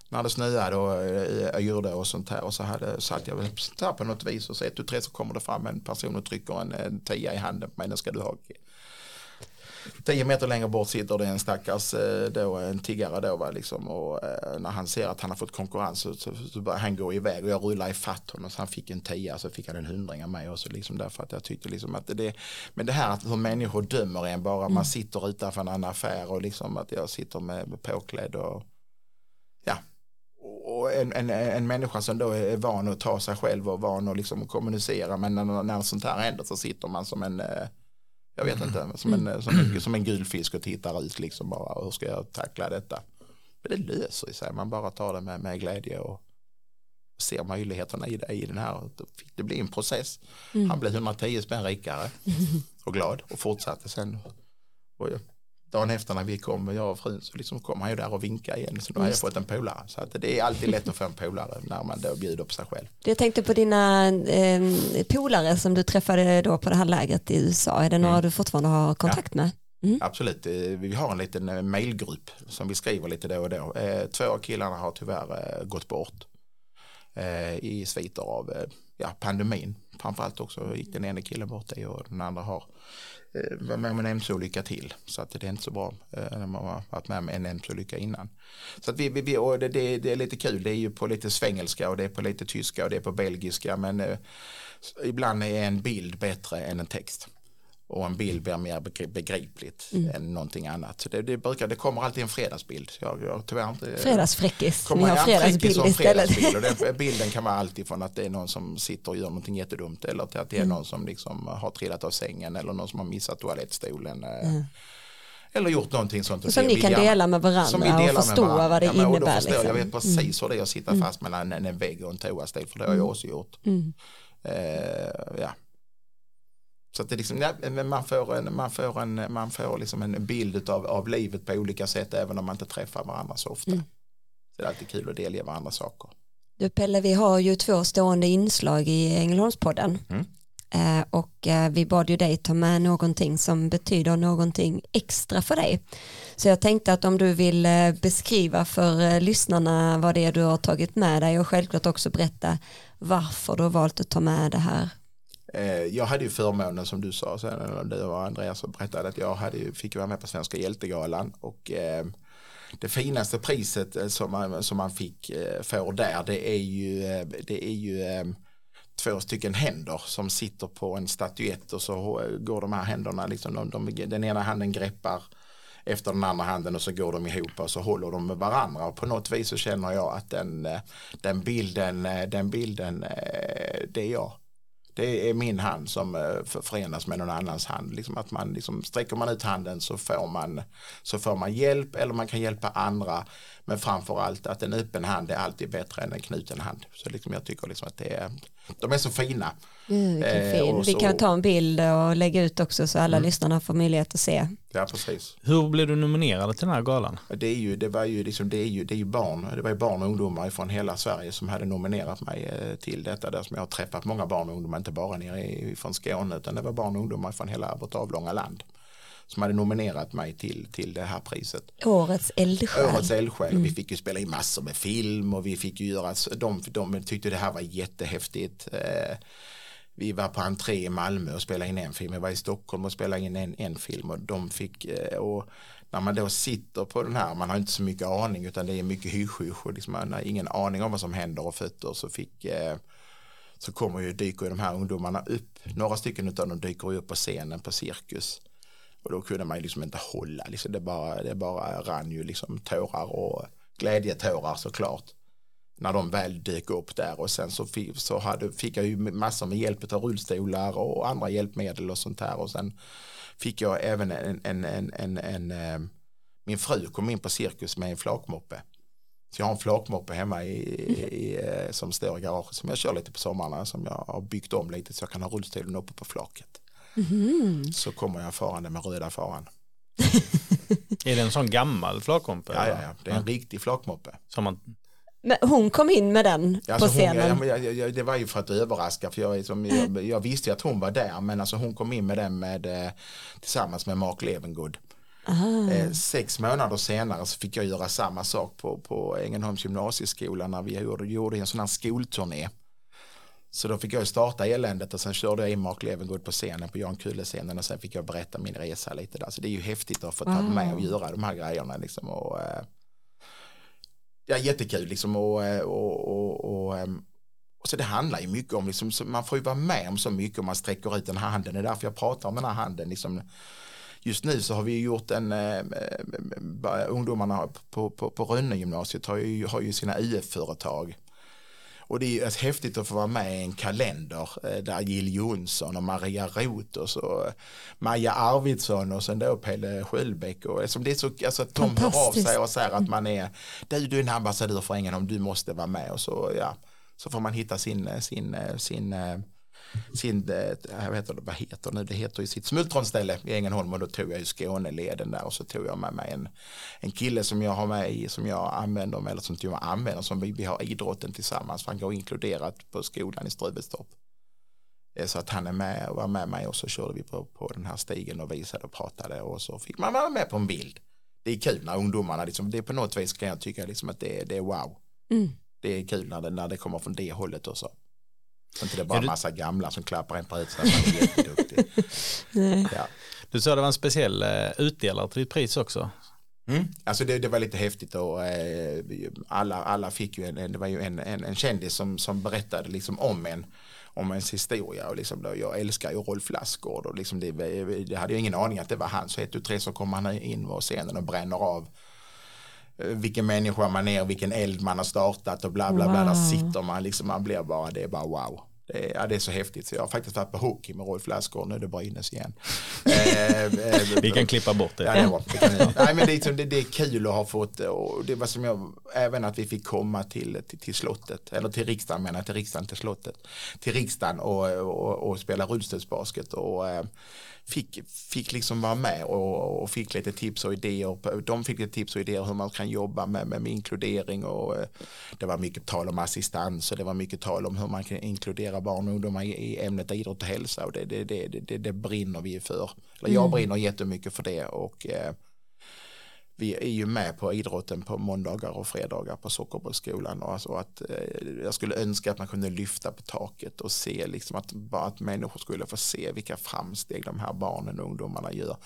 Speaker 3: När det snöade och eh, yrde och sånt här och så hade, satt jag där på något vis och så ett, tu, tre så kommer det fram en person och trycker en, en tia i handen på mig, den ska du ha. Tio meter längre bort sitter det en stackars eh, då, en tiggare då va, liksom, och eh, när han ser att han har fått konkurrens så, så, så börjar han gå iväg och jag rullar i fatt honom så han fick en tia så fick han en hundring av mig också liksom därför att jag tyckte liksom att det men det här att hur människor dömer en bara mm. man sitter utanför en affär och liksom att jag sitter med påklädd och ja och en, en, en människa som då är van att ta sig själv och van att liksom kommunicera men när, när sånt här händer så sitter man som en eh, jag vet inte, som en, mm. som en, som en gul fisk och tittar ut liksom bara, hur ska jag tackla detta? Men det löser sig, man bara tar det med, med glädje och ser möjligheterna i det i den här. Det blir en process. Mm. Han blev 110 spänn rikare och glad och fortsatte sen. Och dagen efter när vi kom, jag och frun, så liksom kom han ju där och vinkade igen. Så då har jag fått en polare. Så att det är alltid lätt att få en polare när man då bjuder på sig själv.
Speaker 2: Jag tänkte på dina eh, polare som du träffade då på det här lägret i USA. Är det några mm. du fortfarande har kontakt
Speaker 3: ja.
Speaker 2: med?
Speaker 3: Mm. Absolut, eh, vi har en liten eh, mailgrupp som vi skriver lite då och då. Eh, två av killarna har tyvärr gått bort i sviter av ja, pandemin. Framförallt också gick den ena killen bort i och den andra har Eh, var med om en MC-olycka till. Så att det är inte så bra eh, när man har varit med om en MC-olycka innan. Så att vi, vi, och det, det, det, är lite kul, det är ju på lite svengelska och det är på lite tyska och det är på belgiska men eh, ibland är en bild bättre än en text och en bild blir mer begripligt mm. än någonting annat. Så det, det, brukar, det kommer alltid en fredagsbild. Jag, jag tyvärr inte,
Speaker 2: fredagsfräckis, ni har fredagsbild istället.
Speaker 3: Och den, bilden kan vara alltid från att det är någon som sitter och gör någonting jättedumt eller till att det är mm. någon som liksom har trillat av sängen eller någon som har missat toalettstolen. Eh, mm. Eller gjort någonting sånt.
Speaker 2: som ni kan dela med varandra och förstå vad det ja, innebär.
Speaker 3: Förstår, liksom. Jag vet precis hur det är att sitta mm. fast mellan en, en vägg och en toastol för det har jag mm. också gjort. Mm. Uh, ja. Så att det liksom, man får, en, man får, en, man får liksom en bild av, av livet på olika sätt även om man inte träffar varandra så ofta. Mm. Så det är alltid kul att delge varandra saker.
Speaker 2: Du Pelle, vi har ju två stående inslag i Ängelholmspodden. Mm. Eh, och eh, vi bad ju dig ta med någonting som betyder någonting extra för dig. Så jag tänkte att om du vill eh, beskriva för eh, lyssnarna vad det är du har tagit med dig och självklart också berätta varför du har valt att ta med det här
Speaker 3: Eh, jag hade ju förmånen som du sa, sen, du och Andreas berättade att jag hade fick vara med på Svenska hjältegalan. Och eh, det finaste priset eh, som man, som man fick får där det är ju, det är ju två stycken händer som sitter på en statyett och så går de här händerna, liksom, de, de, den ena handen greppar efter den andra handen och så går de ihop och så håller de med varandra. Och på något vis så känner jag att den, den bilden, den bilden, det är jag det är min hand som eh, förenas med någon annans hand. Liksom att man liksom, sträcker man ut handen så får man, så får man hjälp eller man kan hjälpa andra. Men framför allt att en öppen hand är alltid bättre än en knuten hand. Så liksom jag tycker liksom att det är, de är så fina.
Speaker 2: Mm, eh, Vi kan ta en bild och lägga ut också så alla mm. lyssnarna får möjlighet att se.
Speaker 3: Ja, precis.
Speaker 1: Hur blev du nominerad till den här galan?
Speaker 3: Det, är ju, det, var ju liksom, det, är ju, det är ju barn, det var ju barn och ungdomar från hela Sverige som hade nominerat mig eh, till detta. Där som jag har träffat många barn och ungdomar, inte bara nere från Skåne utan det var barn och ungdomar från hela vårt avlånga land som hade nominerat mig till, till det här priset.
Speaker 2: Årets eldsjäl.
Speaker 3: Årets eldsjäl. Mm. Vi fick ju spela in massor med film och vi fick ju göra, de, de tyckte det här var jättehäftigt. Eh, vi var på entré i Malmö och spelade in en film. Jag var i Stockholm och spelade in en, en film och de fick eh, och när man då sitter på den här, man har inte så mycket aning utan det är mycket hysch och liksom man har ingen aning om vad som händer och fötter så fick eh, så kommer ju, dyker ju de här ungdomarna upp, några stycken av dem dyker upp på scenen på cirkus och då kunde man ju liksom inte hålla, liksom det, bara, det bara rann ju liksom tårar och glädjetårar såklart när de väl dök upp där och sen så, fick, så hade, fick jag ju massor med hjälp av rullstolar och andra hjälpmedel och sånt här och sen fick jag även en, en, en, en, en en min fru kom in på cirkus med en flakmoppe. Så jag har en flakmoppe hemma i, i, eh, som står i garaget som jag kör lite på sommarna som jag har byggt om lite så jag kan ha rullstolen uppe på flaket. Mm. Så kommer jag farande med röda faran.
Speaker 1: är det en sån gammal flakmoppe?
Speaker 3: Ja, ja, ja, det är en ja. riktig flakmoppe.
Speaker 1: Som man
Speaker 2: men hon kom in med den alltså på scenen.
Speaker 3: Hon, jag, jag, det var ju för att överraska för jag, liksom, jag, jag, visste att hon var där men alltså hon kom in med den med, eh, tillsammans med Mark Levengood. Eh, sex månader senare så fick jag göra samma sak på, på Ängelholms gymnasieskola när vi gjorde, gjorde en sån här skolturné. Så då fick jag starta eländet och sen körde jag in Mark Levengood på scenen på Jan Kulle-scenen och sen fick jag berätta min resa lite där. Så det är ju häftigt att få ta med och göra de här grejerna liksom. Och, eh, ja, jättekul liksom och, eh, och, och, och, ehm, och så det handlar ju mycket om, liksom, man får ju vara med om så mycket om man sträcker ut den här handen. Det är därför jag pratar om den här handen. Liksom, just nu så har vi gjort en, äh, ungdomarna på, på, på Rönne gymnasiet har ju, har ju sina UF-företag. Och det är ju häftigt att få vara med i en kalender där Jill Jonsson och Maria Roth och så Maja Arvidsson och sen då Pelle Sköldbäck och som det är så, alltså att de hör av sig och säger att man är, du, du är en ambassadör för Ängelholm, du måste vara med. Och så, ja, så får man hitta sin, sin, sin sin, eh, jag vet inte vad heter nu, det heter ju sitt smultronställe i Ängelholm och då tog jag ju Skåneleden där och så tog jag med mig en, en kille som jag har med i, som jag använder, eller som jag använder, som vi, vi har idrotten tillsammans, för han går inkluderat på skolan i Ströbestorp. Eh, så att han är med och var med mig och så körde vi på, på den här stigen och visade och pratade och så fick man vara med på en bild. Det är kul när ungdomarna, liksom, det är på något vis kan jag tycka liksom att det, det är wow. Mm. Det är kul när det, när det kommer från det hållet också. Så inte det är bara en massa gamla som klappar en på huvudet.
Speaker 1: ja. Du sa det var en speciell uh, utdelare till ditt pris också.
Speaker 3: Mm. Alltså det, det, var lite häftigt och eh, alla, alla fick ju en, det var ju en, en, en kändis som, som berättade liksom om en om ens historia och liksom då, jag älskar ju Rolf Lassgård och liksom det, det hade jag ingen aning att det var han så ett och tre så kommer han in på scenen och bränner av eh, vilken människa man är och vilken eld man har startat och bla bla bla, wow. där sitter man liksom, man blir bara, det är bara wow. Det är, ja, det är så häftigt så jag har faktiskt varit på hockey med Rolf Lassgård, nu är det bara innes igen.
Speaker 1: eh, eh, vi kan klippa bort det.
Speaker 3: Ja, det, var, det, Nej, men det, är, liksom, det, det, är kul att ha fått, och det var som jag, även att vi fick komma till, till, till slottet, eller till riksdagen menar till riksdagen, till slottet, till riksdagen och, och, och spela rullstolsbasket och eh, fick, fick liksom vara med och, och, fick lite tips och idéer. De fick lite tips och idéer hur man kan jobba med, med, med inkludering och eh, det var mycket tal om assistans och det var mycket tal om hur man kan inkludera barn och ungdomar i, i ämnet idrott och hälsa och det, det, det, det, det brinner vi för. Eller jag mm. brinner jättemycket för det och eh, vi är ju med på idrotten på måndagar och fredagar på Sockerbollsskolan och alltså att eh, jag skulle önska att man kunde lyfta på taket och se liksom att, bara att människor skulle få se vilka framsteg de här barnen och ungdomarna gör.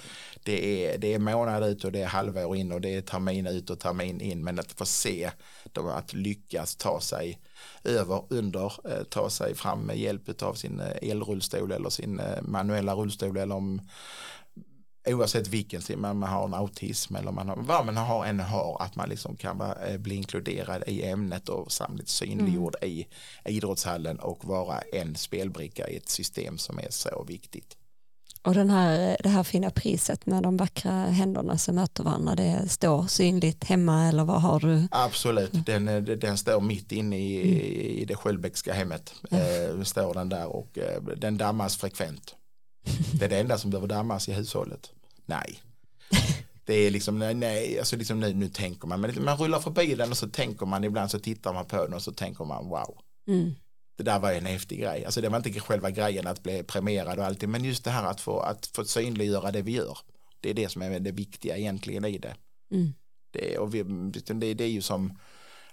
Speaker 3: Det är, det är månad ut och det är halvår in och det är termin ut och termin in men att få se dem att lyckas ta sig över, under, eh, ta sig fram med hjälp av sin eh, elrullstol eller sin eh, manuella rullstol eller om oavsett vilken, man, man har en autism eller man har, vad man har än har, att man liksom kan vara, eh, bli inkluderad i ämnet och samtidigt synliggjord mm. i idrottshallen och vara en spelbricka i ett system som är så viktigt.
Speaker 2: Och den här, det här fina priset med de vackra händerna som möter varandra, det står synligt hemma eller vad har du?
Speaker 3: Absolut, den, eh, den står mitt inne i, mm. i det Sköldbäckska hemmet. Mm. Eh, står den där och eh, den dammas frekvent. Det är det enda som behöver dammas i hushållet. Nej. Det är liksom, nej, alltså liksom nu, nu tänker man, men man rullar förbi den och så tänker man, ibland så tittar man på den och så tänker man wow. Mm. Det där var en häftig grej, alltså det var inte själva grejen att bli premierad och allting, men just det här att få, att få synliggöra det vi gör. Det är det som är det viktiga egentligen i det. Mm. Det, och vi, det, det är ju som,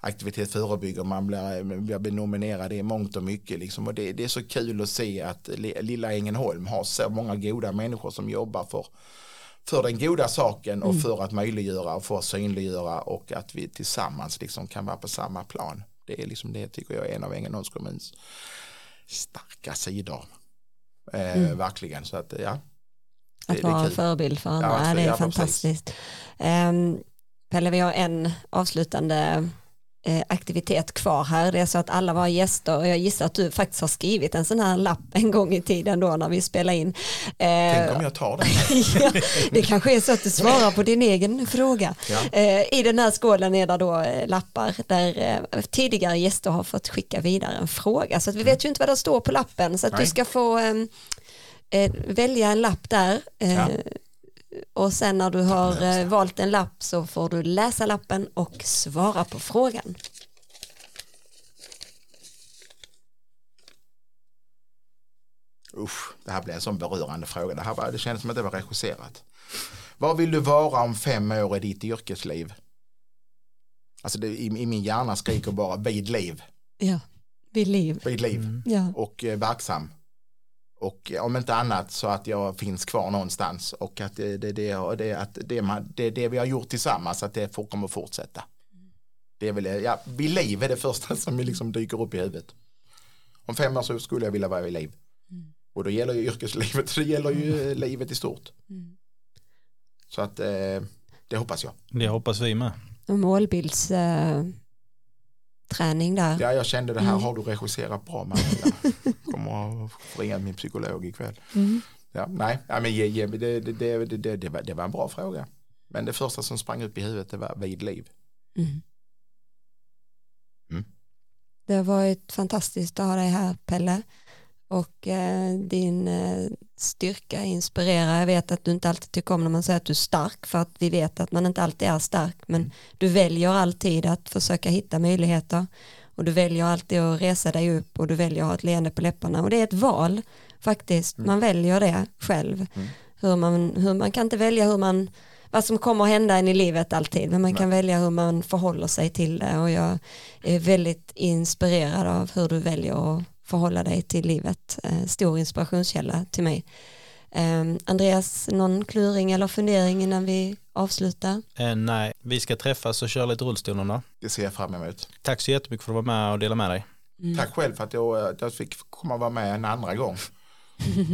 Speaker 3: aktivitet förebygger, man blir, blir nominerad i mångt och mycket liksom. och det, det, är så kul att se att lilla Ängelholm har så många goda människor som jobbar för, för den goda saken och mm. för att möjliggöra och för att synliggöra och att vi tillsammans liksom kan vara på samma plan. Det är liksom det tycker jag är en av Ängelholms kommuns starka sidor. Eh, mm. Verkligen så att ja.
Speaker 2: Det, att vara en förebild för andra, ja, det är fantastiskt. Um, Pelle, vi har en avslutande aktivitet kvar här. Det är så att alla var gäster och jag gissar att du faktiskt har skrivit en sån här lapp en gång i tiden då när vi spelade in.
Speaker 3: Tänk om jag tar den.
Speaker 2: ja, det kanske är så att du svarar på din egen fråga. Ja. Eh, I den här skålen är det då eh, lappar där tidigare gäster har fått skicka vidare en fråga så att vi vet ju inte vad det står på lappen så att Nej. du ska få välja en lapp där. Ja och sen när du har eh, valt en lapp så får du läsa lappen och svara på frågan.
Speaker 3: Usch, det här blev en sån berörande fråga. Det, här var, det kändes som att det var regisserat. Vad vill du vara om fem år i ditt yrkesliv? Alltså det, i, i min hjärna skriker bara vid liv.
Speaker 2: Ja, vid liv.
Speaker 3: Vid liv
Speaker 1: Mm.
Speaker 3: Och eh, verksam. Och om inte annat så att jag finns kvar någonstans och att det, det, det, det, att det, man, det, det vi har gjort tillsammans att det får, kommer att fortsätta. Det är väl, ja, vid liv är det första som liksom dyker upp i huvudet. Om fem år så skulle jag vilja vara vid liv.
Speaker 2: Mm.
Speaker 3: Och då gäller ju yrkeslivet, så det gäller ju eh, livet i stort.
Speaker 2: Mm.
Speaker 3: Så att eh, det hoppas jag.
Speaker 1: Det hoppas vi med.
Speaker 2: Målbilds eh, träning där.
Speaker 3: Ja, jag kände det här
Speaker 2: Mm.
Speaker 3: har du regisserat bra Maria. Kommer att ringa min psykolog ikväll.
Speaker 2: Mm.
Speaker 3: Ja, nej, ja, men det, det, det, det, det, det, var, det var en bra fråga. Men det första som sprang upp i huvudet det var vid liv.
Speaker 2: Mm.
Speaker 3: Mm.
Speaker 2: Det har varit fantastiskt att ha dig här Pelle och eh, din eh, styrka inspirerar. Jag vet att du inte alltid tycker om när man säger att du är stark för att vi vet att man inte alltid är stark men du väljer alltid att försöka hitta möjligheter och du väljer alltid att resa dig upp och du väljer att ha ett leende på läpparna och det är ett val faktiskt.
Speaker 3: Mm.
Speaker 2: Man väljer det själv.
Speaker 3: Mm.
Speaker 2: Hur man, hur man kan inte välja hur man vad som kommer att hända en i livet alltid men man kan välja hur man förhåller sig till det och jag är väldigt inspirerad av hur du väljer att förhålla dig till livet. Eh, Stor inspirationskälla till mig. Eh, Andreas, någon kluring eller fundering innan vi avslutar?
Speaker 1: Eh, nej, vi ska träffas och köra lite rullstolarna.
Speaker 3: Det ser jag fram emot.
Speaker 1: Tack så jättemycket för att du var med och dela med dig.
Speaker 2: Mm.
Speaker 3: Tack själv för att jag, att jag fick komma och vara med en andra gång.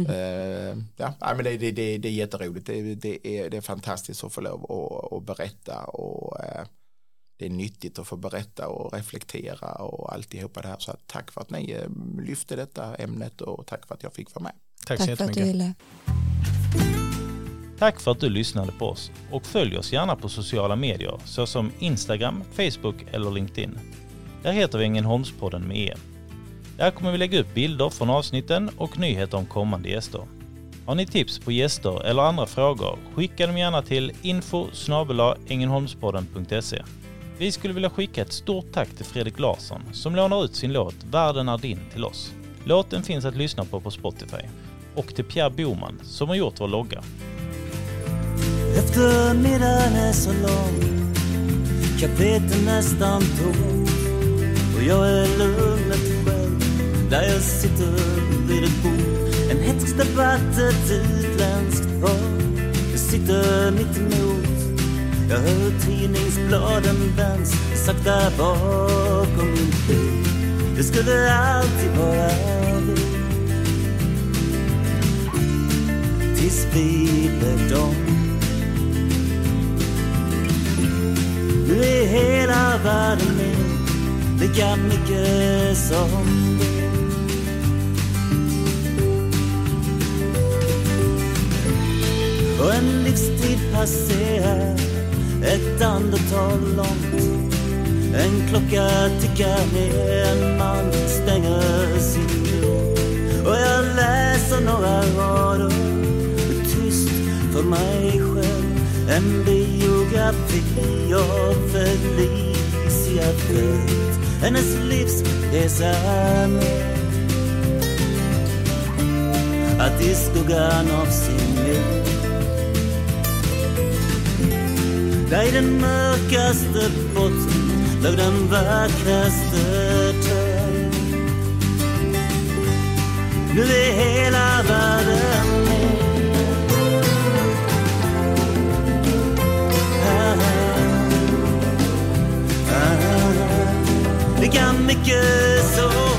Speaker 3: Eh, ja, men det, det, det, det är jätteroligt. Det, det, är, det är fantastiskt att få lov att, att berätta och eh, det är nyttigt att få berätta och reflektera och alltihopa det här. Så tack för att ni eh, lyfte detta ämnet och tack för att jag fick vara med.
Speaker 1: Tack, så
Speaker 2: Tack för att du
Speaker 1: jättemycket.
Speaker 2: ville.
Speaker 1: Tack för att du lyssnade på oss och följ oss gärna på sociala medier såsom Instagram, Facebook eller LinkedIn. Där heter vi Ängelholmspodden med E. Där kommer vi lägga upp bilder från avsnitten och nyheter om kommande gäster. Har ni tips på gäster eller andra frågor, skicka dem gärna till info ängelholmspodden.se. Vi skulle vilja skicka ett stort tack till Fredrik Larsson som lånar ut sin låt Världen är din till oss. Låten finns att lyssna på på Spotify. Och till Pierre Boman som har gjort vår logga.
Speaker 4: Eftermiddagen är så lång Kaféet är nästan tomt Och jag är lugnet själv Där jag sitter vid ett bord En hätsk debatt, ett utländskt par Jag sitter mittemot jag hör tidningsbladen vänds Sakta bakom min bil Det skulle alltid vara vi Tills vi blev dom Nu är hela världen min lika mycket som. Din Och en livstid passerar ett andetag långt. En klocka tickar ner, en man stänger sin dörr. Och jag läser några rader. Tyst för mig själv. En biografi av Felicia Fält. Hennes livsresa är med Att i skuggan av sin Där i den mörkaste botten låg den vackraste törn Nu är hela världen min ah, ah, ah, Lika mycket som